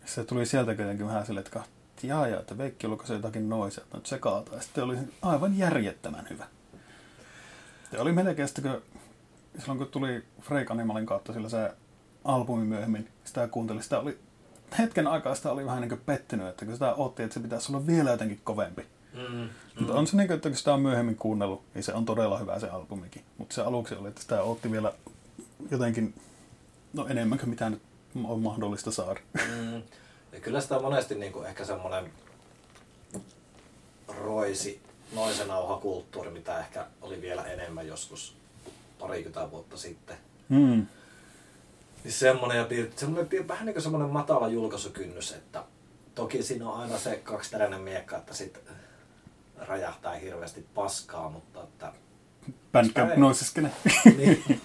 Ja se tuli sieltä kuitenkin vähän silleen, että kahti, jaa, jaa, että Veikki julkaisi jotakin noisia, että nyt se kaataa. Ja sitten oli aivan järjettömän hyvä. Ja oli melkein sitten, kun silloin kun tuli Freak Animalin kautta sillä se albumi myöhemmin, sitä kuuntelin, sitä oli hetken aikaa sitä oli vähän niin kuin pettynyt, että kun sitä otti, että se pitäisi olla vielä jotenkin kovempi. Mm. Mutta on se niin kuin, että kun sitä on myöhemmin kuunnellut, niin se on todella hyvä se albumikin. Mutta se aluksi oli, että sitä otti vielä jotenkin, no enemmän kuin mitä nyt on mahdollista saada. Mm. Ja kyllä sitä monesti niinku ehkä semmonen roisi noisen nauhakulttuuri, mitä ehkä oli vielä enemmän joskus parikymmentä vuotta sitten. Mm. Niin semmoinen, ja semmoinen vähän niin kuin semmoinen matala julkaisukynnys, että toki siinä on aina se kaksiteräinen miekka, että sit räjähtää hirveästi paskaa, mutta että Bandcamp noiseskene. niin,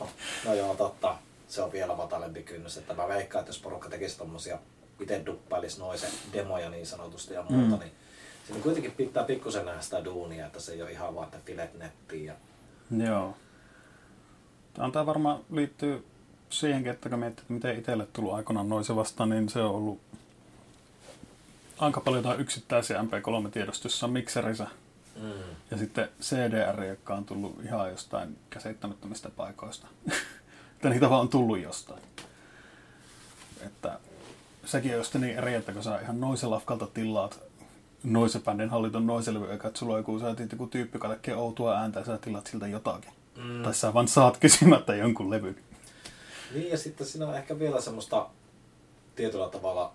no joo, totta. Se on vielä matalempi kynnys. Että mä veikkaan, että jos porukka tekisi tommosia, itse duppailisi noisen demoja niin sanotusti ja muuta, Mm. niin siinä kuitenkin pitää pikkusen nähdä sitä duunia, että se ei ole ihan vaan, että filet nettiin. Ja... Joo. Tämä varmaan liittyy siihenkin, että kun miettii, että miten itselle tullut aikoinaan noise vastaan, niin se on ollut aika paljon jotain yksittäisiä MP3-tiedostossa mikserissä. Mm. Ja sitten CDR, joka on tullut ihan jostain käsittämättömistä paikoista. että niitä vaan on tullut jostain. Että sekin on just niin eri, että kun sä ihan noiselafkalta tilaat noisebändin halliton noiselevy, eikä että sulla on joku, sä joku tyyppi, joka tekee outoa ääntä ja sä tilaat siltä jotakin. Mm. Tai sä vaan saat kysymättä jonkun levyn. Niin ja sitten siinä on ehkä vielä semmoista tietyllä tavalla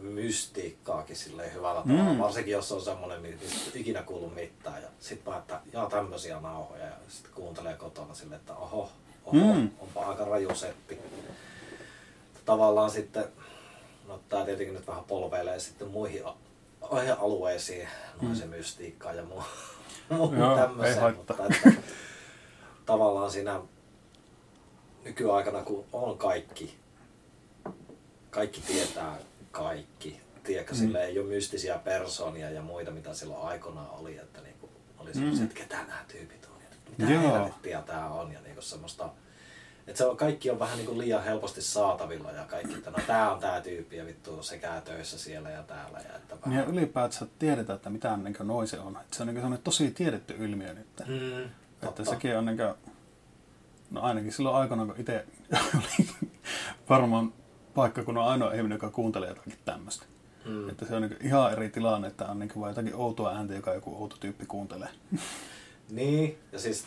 mystiikkaakin silleen hyvällä tavalla, Mm. varsinkin jos on semmoinen, mistä ei ikinä kuullut mitään ja sitten vaan, että jaa tämmöisiä nauhoja ja sitten kuuntelee kotona silleen, että oho, oho, Mm. onpa aika raju setti. Tavallaan sitten, no tää tietenkin nyt vähän polveilee sitten muihin aihealueisiin, noin se mystiikkaa ja muu, muu Joo, tämmöiseen, mutta että, tavallaan siinä nykyaikana, kun on kaikki, kaikki tietää kaikki. Tiedätkö, Mm. sille ei ole mystisiä persoonia ja muita, mitä silloin aikoinaan oli, että niinku, oli semmoisia, Mm. että ketä nämä tyypit on, ja mitä Joo. helvettiä tää on, ja niinku semmoista, että se on, kaikki on vähän niinku liian helposti saatavilla ja kaikki, että no tää on tää tyyppi ja vittu se käy töissä siellä ja täällä. Ja, että Ja vähän, ylipäätään tiedetään, että mitä niin noise on. Että se on niin tosi tiedetty ilmiö nyt. mm, Että sekin on niin kuin, no ainakin silloin aikana, kun itse oli varmaan paikka, kun on ainoa ihminen, joka kuuntelee jotakin tämmöistä. Mm. Että se on niin ihan eri tilanne, että on niin vain jotakin outoa ääntä, joka joku outo tyyppi kuuntelee. Niin, ja siis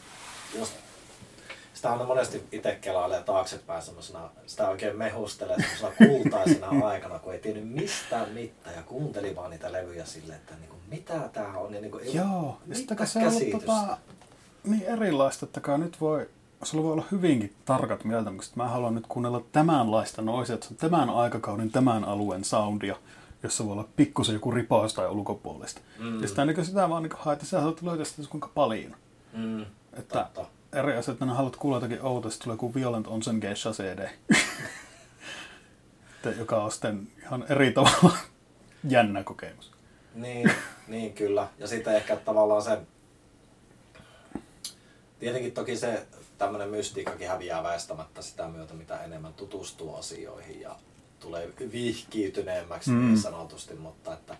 jos sitä aina monesti itse kelailee taaksepäin semmoisena, sitä oikein mehustelee semmoisena kultaisena aikana, kun ei tiennyt mistään mitään ja kuunteli vaan niitä levyjä silleen, että niinku, mitä tää on ja niinku, ei Joo, ja sitten se on ollut käsitystä. tota, niin erilaista, että kai nyt voi, sulla voi olla hyvinkin tarkat mieltymykset. Mä haluan nyt kuunnella tämänlaista noisia, että se on tämän aikakauden, tämän alueen soundia, jossa voi olla pikkusen joku ripaus tai ulkopuolista. Mm. Ja sitä, niin sitä vaan niin haet, sä haluat löytää sitä kuinka paljon. Mm, Että totta. eri asia, että haluat kuulla jotakin outoa, tulee joku Violent Onsen Geisha CD. Että joka on sitten ihan eri tavalla jännä kokemus. Niin, niin kyllä. Ja sitten ehkä tavallaan se, tietenkin toki se tämmöinen mystiikkakin häviää väistämättä sitä myötä, mitä enemmän tutustuu asioihin ja tulee vihkiytyneemmäksi mm. Mm. niin sanotusti, mutta että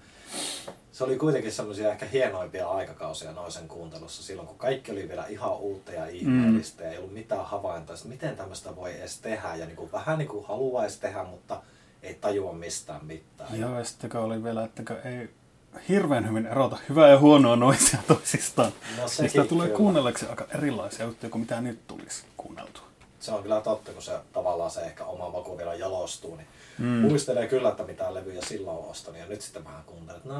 se oli kuitenkin semmoisia ehkä hienoimpia aikakausia noisen kuuntelussa silloin, kun kaikki oli vielä ihan uutta ja ihmeellistä ja ei ollut mitään havaintoa, että miten tämmöistä voi edes tehdä ja niin kuin, vähän niin kuin haluaisi tehdä, mutta ei tajua mistään mitään. Joo, ja sitten oli vielä, että ei hirveän hyvin erota hyvää ja huonoa noisia toisistaan. No niin sitä sekin tulee kyllä. kuunnellaksi aika erilaisia juttuja kuin mitä nyt tulisi kuunneltua. se on kyllä totta, kun se tavallaan se ehkä oma maku vielä jalostuu, niin mm. Muistelee kyllä, että mitä levyjä silloin on ostanut, ja nyt sitten vähän kuuntelet, no,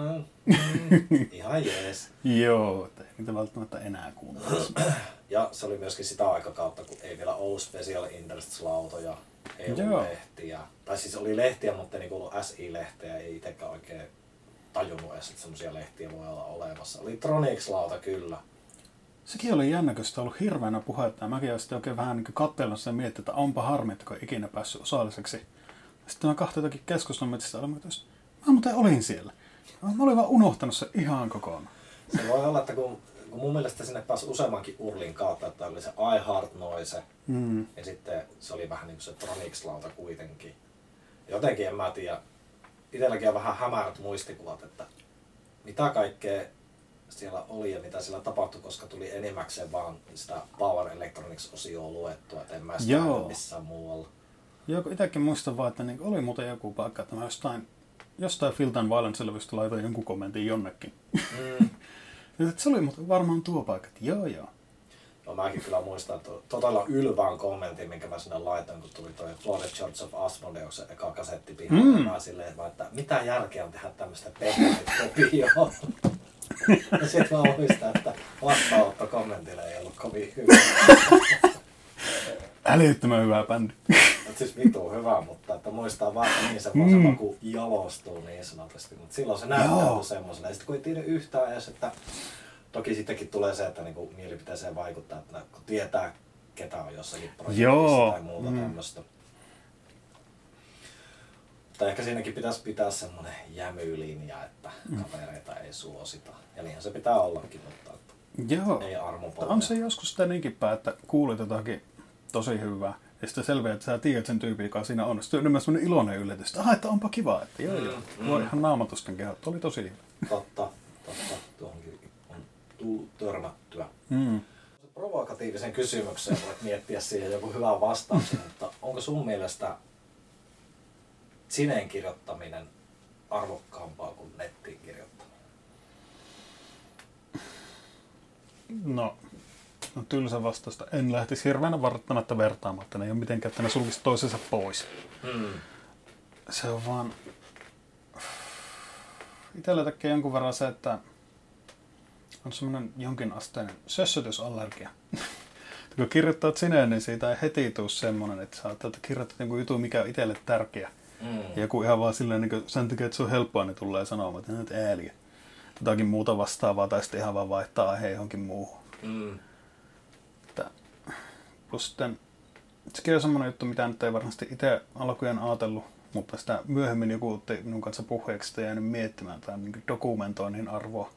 mm, ihan jees. Joo, ei niitä välttämättä enää kuunnella. Ja se oli myöskin sitä aikakautta, kun ei vielä ollut Special Interests-lautoja, ei ollut Joo. lehtiä. Tai siis oli lehtiä, mutta ei niinku ollut SI-lehteä, ei itsekään oikein tajunnut edes, että semmoisia lehtiä voi olla olemassa. Oli Tronix-lauta kyllä. Sekin oli jännä, kun sitä ollut hirveänä puhetta. Mäkin olen sitten oikein vähän niin katsellut sen miettiä, että onpa harmi, että kun ikinä päässyt osalliseksi. Sitten mä kahta jotakin keskustelun metsistä, olin, että mä muuten olin siellä. Mä olin vaan unohtanut sen ihan kokonaan. Se voi olla, että kun, kun mun mielestä sinne pääsi useammankin urlin kautta, että oli se I Heart Noise, Mm. Ja sitten se oli vähän niin kuin se Tronix-lauta kuitenkin. Jotenkin en mä tiedä. Itselläkin on vähän hämärät muistikuvat, että mitä kaikkea siellä oli ja mitä siellä tapahtui, koska tuli enimmäkseen vaan sitä Power Electronics-osioa luettua, että en mä sitä missään muualla. Joo, kun itsekin muistan vaan, että niin oli muuten joku paikka, että mä jostain, jostain Filtan Violence-levystä laitoin jonkun kommentin jonnekin. Mm. Se oli muuten varmaan tuo paikka, että joo joo. No mäkin kyllä muistan, että todella ylvään kommentin, minkä mä sinne laitoin, kun tuli toi Florida Church of Asmodeuksen eka kasetti pihalle. Mm. Mä silleen, että mitä järkeä on tehdä tämmöistä pehmeitä. Ja sitten mä muistan, että vastaanotto kommentille ei ollut kovin hyvä. Älyttömän hyvä bändi. Et siis vitu hyvä, mutta että muistaa vaan, että niin se vaan se Mm. maku jalostuu niin sanotusti. Mutta silloin se näyttää semmoisena. Ja sitten kun ei tiedä yhtään edes, että toki sittenkin tulee se, että niinku mielipiteeseen vaikuttaa, että kun tietää, ketä on jossakin projektissa Joo. tai muuta Mm. tämmöistä. Mutta ehkä siinäkin pitäisi pitää semmoinen jämylinja, että Mm. kavereita ei suosita. Ja niinhän se pitää ollakin, mutta Joo. ei armopolvea. On se joskus sitä niinkin päin, että kuulit jotakin tosi hyvää. Ja sitten selviää, että sä tiedät sen tyypin, joka siinä on. Sitten on enemmän semmoinen iloinen yllätys, että, ah, että onpa kiva, että joo, Mm, joo. mm. Voi ihan naamatusken kehot, oli tosi hyvä. Totta, totta. Tullut törmättyä. Mm. Provokatiivisen kysymyksen voit miettiä siihen joku hyvä vastaus, mutta onko sun mielestä sineen kirjoittaminen arvokkaampaa kuin nettiin kirjoittaminen? No, no tylsä vastausta. En lähtisi hirveänä varttamatta vertaamaan, että ne ei ole mitenkään, että ne sulkisi toisensa pois. Mm. Se on vaan... Itellä tekee jonkun verran se, että on semmoinen jonkinasteinen sössötysallergia. kun kirjoittaa sineen, niin siitä ei heti tule semmoinen, että sä että kirjoittaa jonkun jutun, mikä on itselle tärkeä. Mm. Ja joku ihan vaan silleen, niin sen takia, että se on helppoa, niin tulee sanomaan, että nyt ääliä. Jotakin muuta vastaavaa, tai sitten ihan vaan vaihtaa aihe johonkin muuhun. Mm. Että, plus sitten, sekin on semmoinen juttu, mitä nyt ei varmasti itse alkujen ajatellut, mutta sitä myöhemmin joku otti minun kanssa puheeksi sitä jäänyt miettimään tämän niin dokumentoinnin arvoa.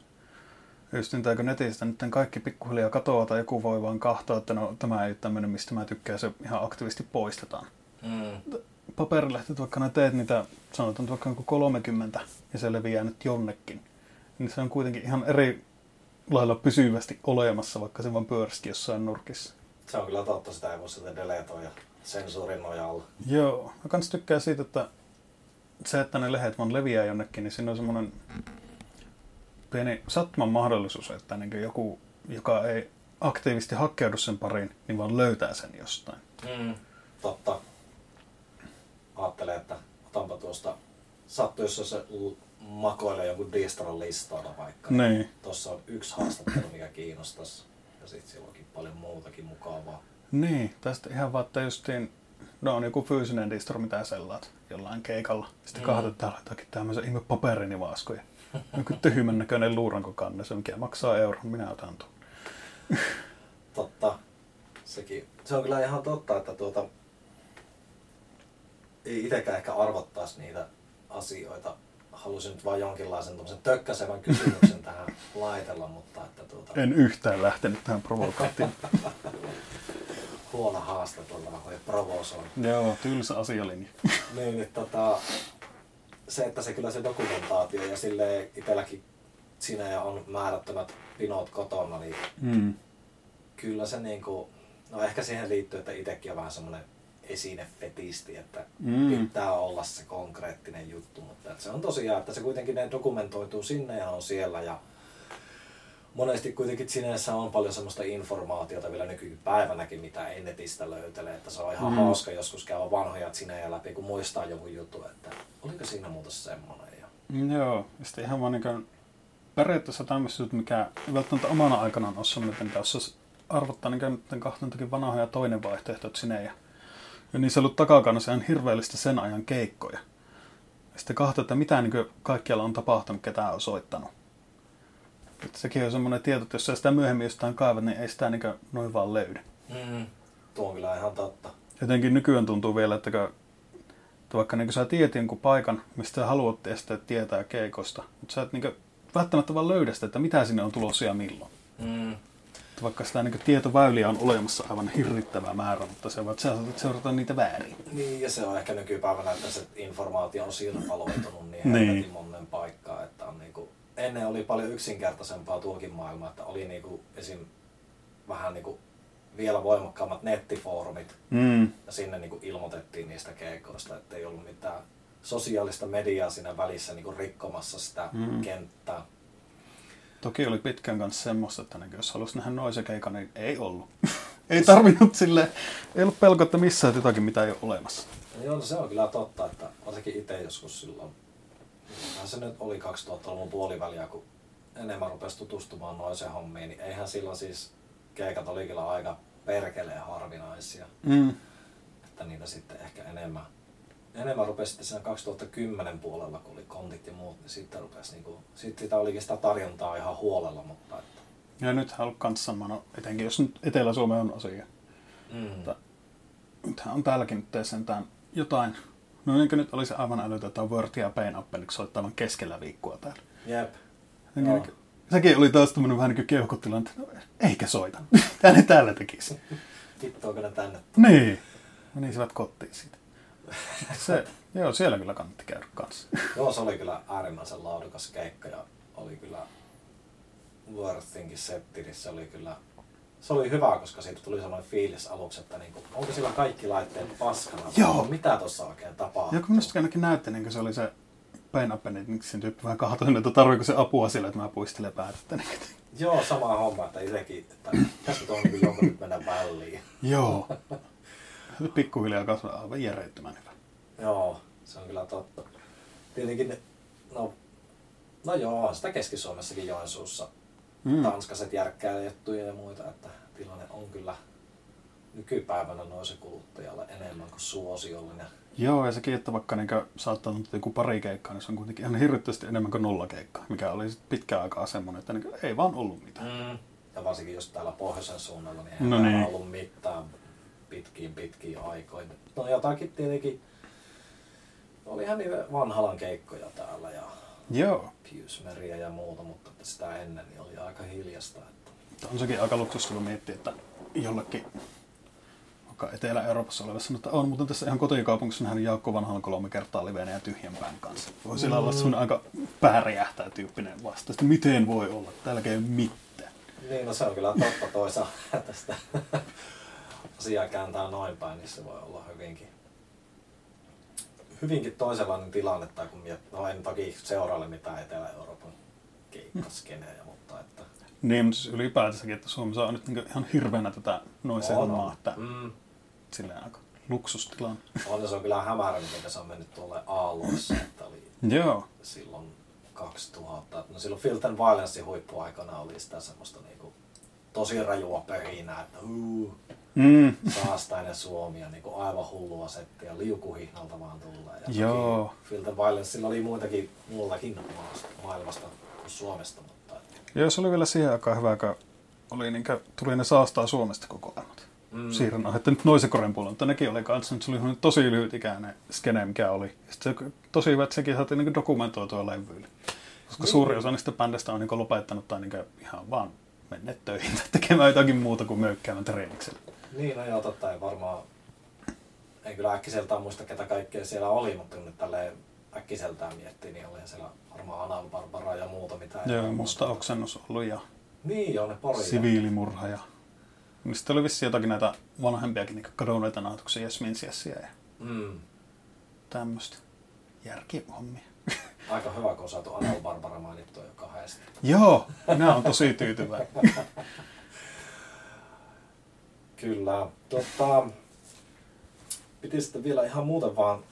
Just niin, kun netistä nyt kaikki pikkuhiljaa katoaa tai joku voi vaan kahtoa, että no tämä ei ole tämmöinen, mistä mä tykkään, se ihan aktiivisesti poistetaan. Mm. Paperilehdet, vaikka nää teet niitä, sanotaan vaikka joku 30 ja se leviää nyt jonnekin, niin se on kuitenkin ihan eri lailla pysyvästi olemassa, vaikka se vaan pyörisikin jossain nurkissa. Se on kyllä totta, sitä ei voi sitä deletoida sensuurin nojalla. Joo, mä kans tykkään siitä, että se, että ne lehdet vaan leviää jonnekin, niin siinä on semmoinen pieni sattuman mahdollisuus, että niin joku, joka ei aktiivisesti hakkeudu sen pariin, niin vaan löytää sen jostain. Mm. Totta. Ajattelen, että otanpa tuosta, sattuu jos se makoilee jonkun distron listalla vaikka. Niin. Tuossa on yksi haastattelu, mikä kiinnostaisi. Ja sitten siellä onkin paljon muutakin mukavaa. Niin, tästä ihan vaan, että justiin, no on joku fyysinen distro, mitä sellaat jollain keikalla. Sitten Mm. kahdet täällä jotakin tämmöisen ihme paperinivaskoja. Joku tyhmän näköinen luurankokanne, se mikä maksaa euron, minä otan tuon. Totta. Sekin. Se on kyllä ihan totta, että tuota, ei itsekään ehkä arvottaisi niitä asioita. Halusin nyt vain jonkinlaisen tökkäsevän kysymyksen tähän laitella, mutta että tuota, En yhtään lähtenyt tähän provokaattiin. huono haastatella voi provosoida. Joo, tylsä asialinja. Niin, niin tota, se, että se kyllä se dokumentaatio ja sille itselläkin sinä ja on määrättömät pinot kotona, niin Mm. kyllä se niinku, no ehkä siihen liittyy, että itsekin on vähän semmoinen esinefetisti, että Mm. pitää olla se konkreettinen juttu, mutta että se on tosiaan, että se kuitenkin ne dokumentoituu sinne ja on siellä ja monesti kuitenkin sinänsä on paljon semmoista informaatiota vielä nykypäivänäkin, mitä ei netistä löytele, että se on ihan Mm. hauska joskus käydä vanhoja sinejä läpi, kun muistaa joku juttu, että oliko siinä muuta semmoinen. Ja... Joo, ja sitten ihan vaan niin periaatteessa tämmöiset, mikä ei välttämättä omana aikanaan ole semmoinen, mitä jos arvottaa niin nyt kahtontakin vanhoja toinen vaihtoehto, että sinne ja, ja niissä on ollut takakannassa ihan hirveellistä sen ajan keikkoja. Ja sitten kahto, että mitä niin kaikkialla on tapahtunut, ketä on soittanut. Että sekin on semmoinen tieto, että jos sä sitä myöhemmin jostain kaivat, niin ei sitä niin noin vaan löydy. Mm. Tuo on kyllä ihan totta. Jotenkin nykyään tuntuu vielä, että, kun, että vaikka niin sä tiedät jonkun paikan, mistä sä haluat sitten tietää keikosta, mutta sä et niin välttämättä vaan löydä sitä, että mitä sinne on tulossa ja milloin. Mm. Että vaikka sitä niin tietoväyliä on olemassa aivan hirvittävä määrä, mutta se vaan, että sä saatat seurata niitä väärin. Niin, ja se on ehkä nykypäivänä, että se informaatio on sirpaloitunut niin Niin. monen paikkaan, että on niinku, ennen oli paljon yksinkertaisempaa tuokin maailma, että oli niinku esim. vähän niinku vielä voimakkaammat nettifoorumit, Mm. ja sinne niinku ilmoitettiin niistä keikoista, että ei ollut mitään sosiaalista mediaa siinä välissä niinku rikkomassa sitä Mm. kenttää. Toki oli pitkän kanssa semmoista, että niin jos halusi nähdä noisen keikan, niin ei ollut. ei tarvinnut sille, ei ollut pelko, että missään jotakin, mitä ei ole olemassa. Joo, no se on kyllä totta, että varsinkin itse joskus silloin, mitähän se nyt oli 2000-luvun puoliväliä, kun enemmän rupesi tutustumaan noiseen hommiin, niin eihän silloin siis keikat oli kyllä aika perkeleen harvinaisia. Mm. Että niitä sitten ehkä enemmän, enemmän rupesi sitten siinä 2010 puolella, kun oli kontit ja muut, niin sitten rupesi niinku, sitten sitä olikin sitä tarjontaa ihan huolella, mutta että, Ja nythän on kans sama, no etenkin jos nyt Etelä-Suomi on asia. mm, Mutta nythän on täälläkin nyt sentään jotain, no niin kuin nyt olisi aivan älytä, että on Word ja Pain Appendix soittavan keskellä viikkoa täällä. jep, Niin, niin, sekin oli taas tämmöinen vähän niin kuin keuhkotilanne, että no, eikä soita. Tää ne täällä tekisi. vittuako ne tänne? Niin. Menisivät kotiin siitä. Se, joo, siellä kyllä kannatti käydä kanssa. Joo, se oli kyllä äärimmäisen laadukas keikka ja oli kyllä Worthinkin setti, niin se oli kyllä se oli hyvä, koska siitä tuli sellainen fiilis aluksi, että niinku, onko sillä kaikki laitteet paskana? Joo. Mitä tuossa oikein tapahtuu? Ja kun minusta ainakin näytti, niin kuin se oli se Pain Appendixin tyyppi vähän kahtoinen, että tarviiko se apua sillä, että mä puistelen päätettä. Niin, kuin- Joo, sama homma, että itsekin, että pitäisikö tuon niin jonkun nyt mennä väliin. joo. Pikkuhiljaa kasvaa aivan järjettömän hyvä. Joo, se on kyllä totta. Tietenkin, no, no joo, sitä Keski-Suomessakin Joensuussa Mm. tanskaset järkkäilijättuja ja muita, että tilanne on kyllä nykypäivänä noisen kuluttajalle enemmän kuin suosiollinen. Joo, ja sekin, että vaikka niin saattaa olla joku pari keikkaa, niin se on kuitenkin ihan hirvittävästi enemmän kuin nolla keikkaa, mikä oli pitkään aikaa semmoinen, että niin ei vaan ollut mitään. Mm. Ja varsinkin jos täällä pohjoisen suunnalla, niin eihän No niin. ollut mitään pitkiin pitkiin aikoihin. No jotakin tietenkin, olihan niitä vanhalan keikkoja täällä ja Joo. Piusmeriä ja muuta, mutta että sitä ennen niin oli aika hiljasta. Että... On sekin aika luksusta, kun miettii, että jollekin vaikka Etelä-Euroopassa olevassa sanoo, että on, mutta tässä ihan kotikaupungissa nähnyt Jaakko Vanhalan kolme kertaa liveenä ja tyhjän pään kanssa. Voi sillä olla sun aika pääräjähtää tyyppinen vastaus, että miten voi olla, täällä ei ole mitään. Niin, no se on kyllä totta toisaalta, että sitä asiaa kääntää noin päin, niin se voi olla hyvinkin, hyvinkin toisenlainen tilanne, tai kun miet... no en toki seuraile mitään Etelä-Euroopan keikkaskenejä, mutta että Niin, mutta siis ylipäätänsäkin, että Suomessa on nyt niin ihan hirveänä tätä noin se on, hommaa, on. että Mm, silleen aika luksustilanne. on, se on kyllä hämärä, miten se on mennyt tuolle aalloissa, että oli Joo. silloin 2000, no silloin Filten Violence huippuaikana oli sitä semmoista niinku tosi rajua pöhinää, että uu, Mm. saastainen Suomi ja niinku aivan hullua settiä, liukuhihnalta vaan tulee. Ja Joo. Filten Violenceilla oli muitakin muullakin maasta, maailmasta kuin Suomesta, mutta Joo, se oli vielä siihen aikaan hyvä, kun oli niin kuin, tuli ne saastaa Suomesta koko ajan. mm, Siirron ohjetta nyt Noisekoren puolella, mutta nekin oli kanssa, nyt se oli tosi lyhytikäinen skene, mikä oli. Ja Sitten se, tosi hyvä, että sekin saatiin niin dokumentoitua levyille. Koska Niin. suuri osa niistä bändistä on niin lopettanut tai niin ihan vaan menneet töihin tai tekemään jotakin muuta kuin möykkäämään treeniksellä. Niin, no joo, totta ei varmaan, en kyllä äkkiseltään muista ketä kaikkea siellä oli, mutta kun nyt tälleen äkkiseltään miettii, niin oli siellä varmaan Anal Barbara ja muuta mitä Joo, musta oksennus ollut ja Niin, joo, ne pori. siviilimurha ja niin sitten oli vissiin jotakin näitä vanhempiakin niin kadonneita nautuksia, Jasmin Siessia ja Mm, tämmöistä järkihommia. aika hyvä, kun on saatu Anal Barbara mainittua jo kahdesti. Joo, minä olen tosi tyytyväinen. Kyllä. Tota, piti sitten vielä ihan muuten vaan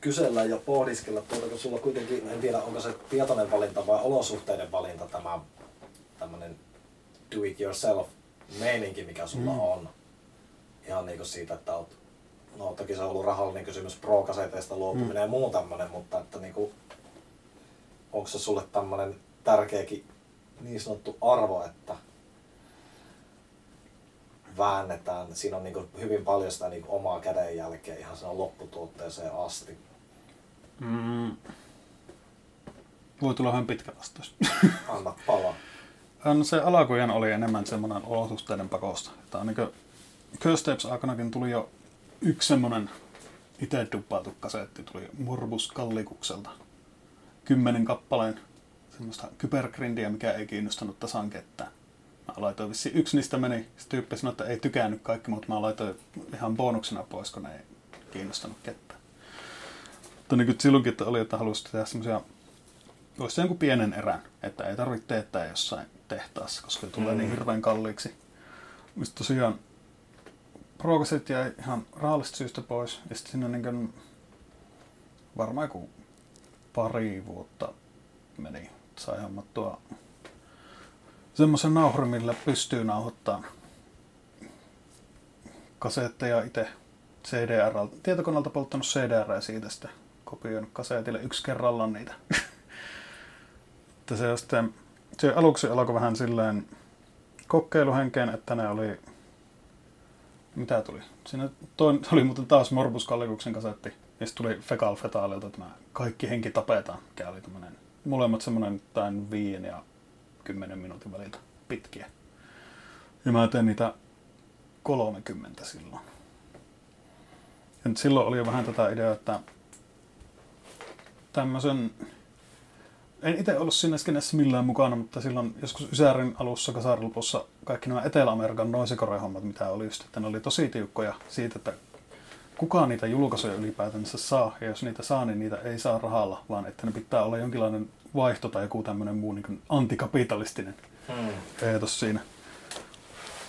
kysellä ja pohdiskella, tuota, kun sulla kuitenkin, en tiedä onko se tietoinen valinta vai olosuhteiden valinta tämä tämmöinen do it yourself meininki, mikä sulla Mm. on. Ihan niinku siitä, että oot, no toki se on ollut rahallinen kysymys pro-kaseteista luopuminen Mm. ja muu tämmöinen, mutta että niinku, onko se sulle tämmöinen tärkeäkin niin sanottu arvo, että väännetään. Siinä on niin hyvin paljon sitä niin omaa kädenjälkeä ihan siinä lopputuotteeseen asti. Mm. Voi tulla vähän pitkä vastaus. Anna palaa. No se alakujan oli enemmän semmoinen olosuhteiden pakosta. Tämä on niin Curse Tapes aikanakin tuli jo yksi semmoinen itse duppaatu kasetti, tuli Morbus Kallikukselta. Kymmenen kappaleen semmoista kybergrindiä, mikä ei kiinnostanut tasan ketään. Mä laitoin vissiin, yksi niistä meni, se tyyppi sanoi, että ei tykännyt kaikki, mutta mä laitoin ihan bonuksena pois, kun ne ei kiinnostanut ketään. Mutta niin silloinkin että oli, että halusi tehdä semmoisia Voisi se jonkun pienen erän, että ei tarvitse teettää jossain tehtaassa, koska se tulee Mm. niin hirveän kalliiksi. Mistä tosiaan Progaset jäi ihan rahallisesta syystä pois. Ja sitten siinä niin varmaan joku pari vuotta meni. Sai hommattua semmoisen nauhurin, millä pystyy nauhoittamaan kasetteja itse CDR. Tietokoneelta polttanut CDR ja siitä sitten kopioinut kasetille yksi kerrallaan niitä. se, sitten, se aluksi alkoi vähän silleen kokeiluhenkeen, että ne oli mitä tuli? Siinä toin, oli muuten taas Morbus Kallikuksen kasetti. Ja sitten tuli Fekal Fetaalilta tämä Kaikki henki tapetaan, mikä oli tämmönen, molemmat semmoinen tain viien ja kymmenen minuutin väliltä pitkiä. Ja mä tein niitä 30 silloin. Ja silloin oli jo vähän tätä ideaa, että tämmöisen en itse ollut siinä skenessä millään mukana, mutta silloin joskus Ysärin alussa kasarilupussa kaikki nämä Etelä-Amerikan noisikore-hommat, mitä oli just, että ne oli tosi tiukkoja siitä, että kukaan niitä julkaisuja ylipäätänsä saa, ja jos niitä saa, niin niitä ei saa rahalla, vaan että ne pitää olla jonkinlainen vaihto tai joku tämmöinen muu niin antikapitalistinen hmm. eetos siinä.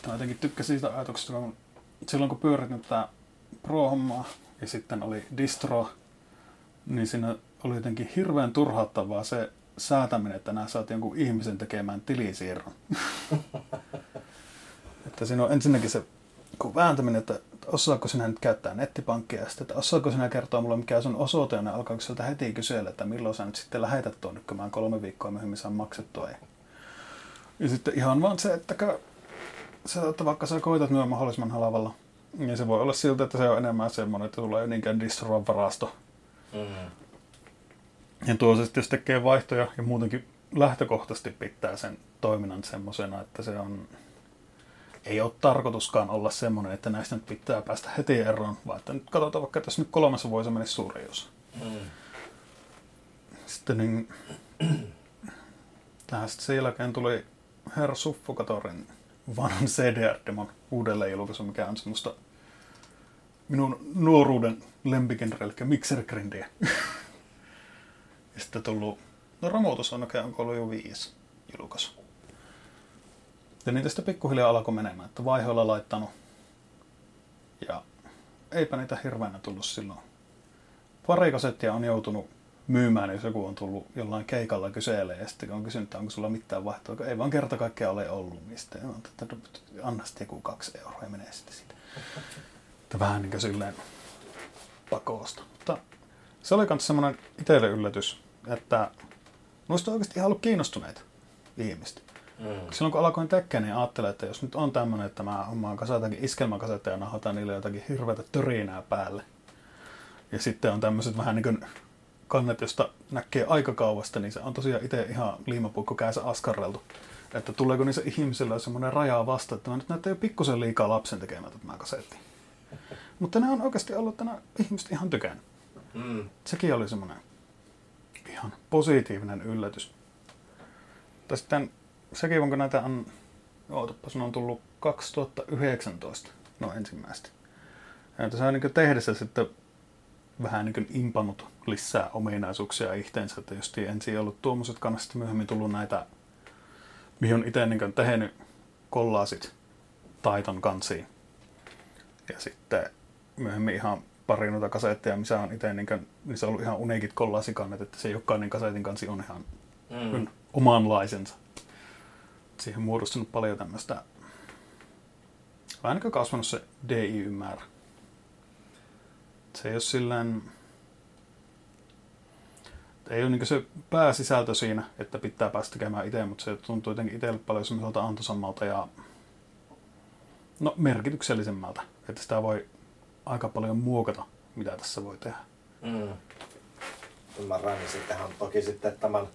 Mä jotenkin tykkäsin siitä ajatuksesta, kun silloin kun pyörit nyt tää Pro-hommaa ja sitten oli distro, niin siinä oli jotenkin hirveän turhauttavaa se säätäminen, että nämä saat jonkun ihmisen tekemään tilisiirron. että siinä on ensinnäkin se kun vääntäminen, että osaako sinä nyt käyttää nettipankkia, ja sitten, että osaako sinä kertoa mulle, mikä on osoite, ja ne alkaako sieltä heti kysellä, että milloin sä nyt sitten lähetät tuonne, kun mä kolme viikkoa myöhemmin saan maksettua. Ja, ja sitten ihan vaan se, että sä, että vaikka sä koitat myös mahdollisimman halavalla, niin se voi olla siltä, että se on enemmän semmoinen, että tulee niinkään distrovan varasto. Mm. Ja tuo se sitten, jos tekee vaihtoja ja muutenkin lähtökohtaisesti pitää sen toiminnan semmoisena, että se on, ei ole tarkoituskaan olla semmoinen, että näistä nyt pitää päästä heti eroon, vaan että nyt katsotaan vaikka, että jos nyt kolmessa vuodessa menisi suuri osa. Mm. Sitten niin, tähän sitten sen jälkeen tuli Herra Suffokatorin vanhan CDR-demon uudelleen julkaisu, mikä on semmoista minun nuoruuden lempikenre, eli Mixer Grindiä. Ja sitten tullut, no romutus on oikein, ollut jo viisi julkaisu. Ja niitä sitten pikkuhiljaa alkoi menemään, että vaihoilla laittanut. Ja eipä niitä hirveänä tullut silloin. Pari kasettia on joutunut myymään, jos joku on tullut jollain keikalla kyselee ja sitten on kysynyt, onko sulla mitään vaihtoa, ei vaan kerta kaikkea ole ollut, mistä on, että anna sitten joku kaksi euroa ja menee sitten siitä. Että vähän niin kuin silleen pakosta. Mutta se oli myös semmoinen itselle yllätys, että noista on oikeasti ihan ollut kiinnostuneita ihmistä. Mm. Silloin kun alkoin tekemään, niin ajattelin, että jos nyt on tämmöinen, että mä hommaan kasatakin iskelmäkasetteja ja nahoitan niille jotakin hirveätä törinää päälle. Ja sitten on tämmöiset vähän niin kuin kannet, josta näkee aika kauasta, niin se on tosiaan itse ihan liimapuikko käysä askarreltu. Että tuleeko niissä ihmisillä semmoinen raja vasta, että nyt näyttää jo pikkusen liikaa lapsen tekemään tämä kasetti. Mutta ne on oikeasti ollut tänä ihmiset ihan tykännyt. Mm. Sekin oli semmoinen ihan positiivinen yllätys. Tai sitten sekin, kun näitä on, ootapas, ne on tullut 2019, no ensimmäistä. Ja se on niin tehdessä sitten vähän niin impannut lisää ominaisuuksia itteensä, että jos ensin ollut tuommoiset kannasta myöhemmin tullut näitä, mihin on itse niin tehnyt kollaasit taiton kansiin. Ja sitten myöhemmin ihan pari noita kasetteja, missä on itse niin kuin, niissä on ollut ihan uniikit kollaasikannet, että se jokainen kasetin kansi on ihan mm. omanlaisensa. Siihen muodostunut paljon tämmöistä, vähän niin kasvanut se DI-määrä. Se ei ole silleen, ei ole niin se pääsisältö siinä, että pitää päästä tekemään itse, mutta se tuntuu jotenkin itselle paljon semmoiselta antoisammalta ja no, merkityksellisemmältä, että sitä voi aika paljon muokata, mitä tässä voi tehdä. Mm. Ymmärrän, niin sittenhän toki sitten tämän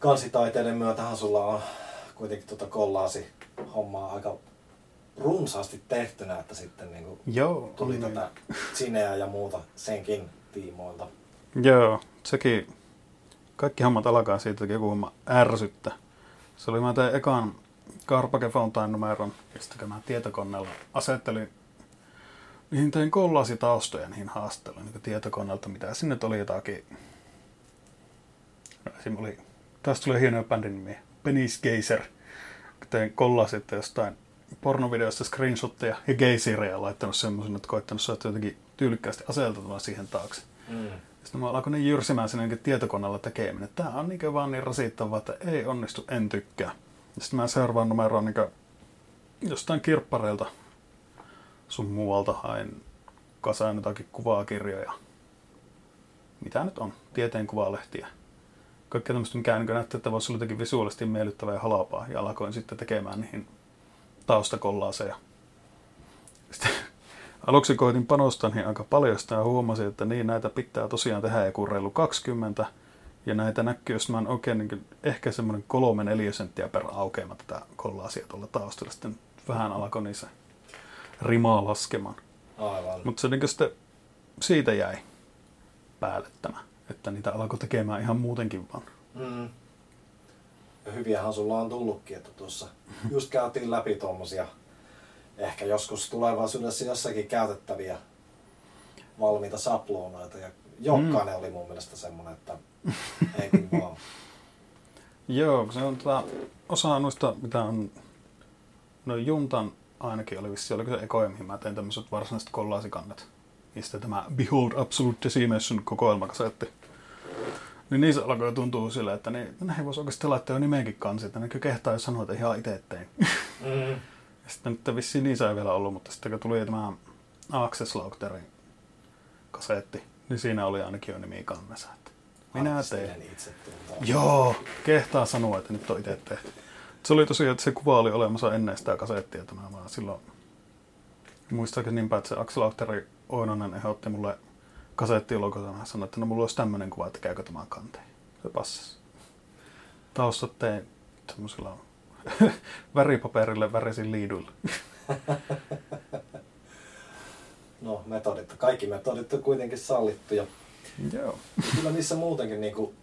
kansitaiteiden myötähän sulla on kuitenkin tuota kollaasi hommaa aika runsaasti tehtynä, että sitten niin kuin Joo, tuli niin. tätä sineä ja muuta senkin tiimoilta. Joo, sekin, kaikki hommat alkaa siitä, että joku homma ärsyttä. Se oli mä tein ekan Carpake Fountain numeron, sitten mä tietokoneella asettelin Niihin tein taustoja niihin haastatteluihin niin tietokoneelta, mitä sinne oli jotakin. No, esim. oli, taas tulee hienoja bändin nimiä. Penny Geyser. Tein kollasit jostain pornovideosta screenshotteja ja geysireja laittanut semmoisen, että koittanut saada jotenkin tyylikkäästi aseeltatua siihen taakse. Mm. Sitten mä alkoin niin jyrsimään niin tietokoneella tekeminen. Tää on niin vaan niin rasittavaa, että ei onnistu, en tykkää. Sitten mä seuraavaan numeroon niin jostain kirppareilta sun muualta hain kasaan jotakin kuvakirjoja. Mitä nyt on? Tieteen kuvalehtiä. Kaikkea tämmöistä, mikä niin näyttää, että voisi olla jotenkin visuaalisesti miellyttävää ja halapaa. Ja alkoin sitten tekemään niihin taustakollaaseja. Sitten aluksi koitin panostaa niin aika paljon sitä ja huomasin, että niin näitä pitää tosiaan tehdä joku reilu 20. Ja näitä näkyy, jos mä oon oikein niin ehkä semmoinen kolme neljä senttiä per aukeama tätä kollaasia tuolla taustalla. Sitten vähän alkoi niissä rimaa laskemaan. Aivan. Mutta se niin sitten siitä jäi päälle tämä, että niitä alkoi tekemään ihan muutenkin vaan. Mm. Ja hyviähän sulla on tullutkin, että tuossa just käytiin läpi tuommoisia ehkä joskus tulevaisuudessa jossakin käytettäviä valmiita saploonoita ja jokainen mm. oli mun mielestä semmoinen, että ei kun vaan. Joo, se on tota, osa noista, mitä on, no Juntan ainakin oli vissi, oliko se ekoja, mihin mä tein tämmöiset varsinaiset kollaasikannet. Mistä tämä Behold Absolute Decimation kokoelmakasetti. Niin niissä alkoi tuntua silleen, että niin, näihin voisi oikeasti laittaa jo nimenkin kansi, että ne kehtaa jos sanoa, että ihan itse tein. Mm. sitten nyt vissiin niissä ei vielä ollut, mutta sitten kun tuli tämä Access Lauterin kasetti, niin siinä oli ainakin jo nimi kannessa. Että minä tein. Itse Joo, kehtaa sanoa, että nyt on itse tehty. Se oli tosiaan, että se kuva oli olemassa ennen sitä kasettia, että mä vaan silloin muistaakseni niinpä, että se Axel Autteri Oinonen ehdotti mulle kasettilogota. sanoi, että no mulla olisi tämmöinen kuva, että käykö tämä kanteen. Se passasi. Taustat tein semmoisella väripaperille värisin liiduilla. no metodit, kaikki metodit on kuitenkin sallittu ja Joo. kyllä niissä muutenkin niinku,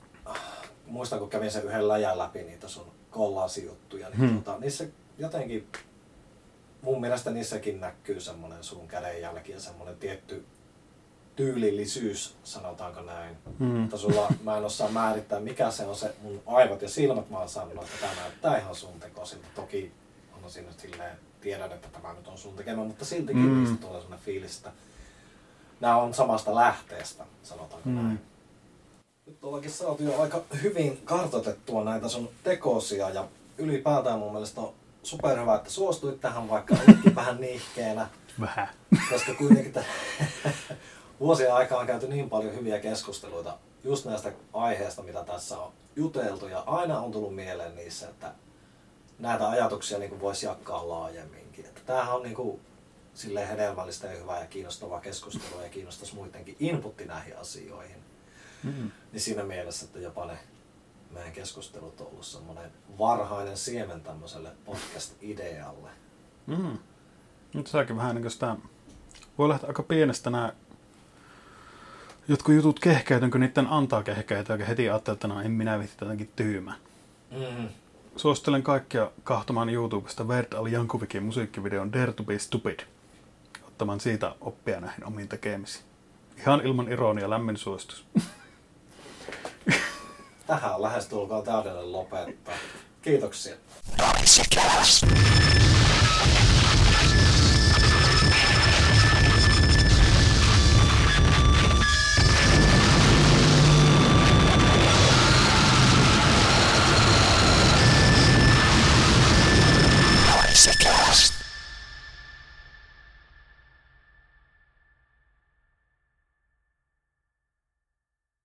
muistan kun kävin sen yhden läjän läpi niitä sun kollaasijuttuja, niin hmm. tota, niissä jotenkin mun mielestä niissäkin näkyy semmoinen sun kädenjälki ja semmoinen tietty tyylillisyys, sanotaanko näin. Mm. Mutta sulla, mä en osaa määrittää, mikä se on se mun aivot ja silmät, mä oon sanonut, että tämä näyttää ihan sun tekoisilta. Toki on siinä silleen, tiedän, että tämä nyt on sun tekemä, mutta siltikin mm. niistä tulee sellainen fiilis, että nämä on samasta lähteestä, sanotaanko mm. näin. Nyt ollakin saatu jo aika hyvin kartoitettua näitä sun tekosia ja ylipäätään mun mielestä on superhyvä, että suostuit tähän, vaikka olitkin vähän nihkeenä. Vähän. Koska kuitenkin t- vuosien aikaa on käyty niin paljon hyviä keskusteluita just näistä aiheista, mitä tässä on juteltu. Ja aina on tullut mieleen niissä, että näitä ajatuksia niin voisi jakaa laajemminkin. Että tämähän on niin kuin, silleen hedelmällistä ja hyvää ja kiinnostavaa keskustelua ja kiinnostaisi muidenkin inputti näihin asioihin. Mm-hmm. Niin siinä mielessä, että jopa ne meidän keskustelut on ollut semmoinen varhainen siemen tämmöiselle podcast-idealle. Mm. Nyt säkin vähän niin kuin sitä, voi lähteä aika pienestä nämä jotkut jutut kehkeytynkö niiden antaa kehkeytyä, ja heti ajattelee, että no en minä vitti jotenkin tyymä. Mm. Suosittelen kaikkia kahtomaan YouTubesta Verd Al Jankovikin musiikkivideon Dare to be Stupid. Ottamaan siitä oppia näihin omiin tekemisiin. Ihan ilman ironia lämmin suositus. Tähän on lähestulkoon täydellinen lopettaa. Kiitoksia.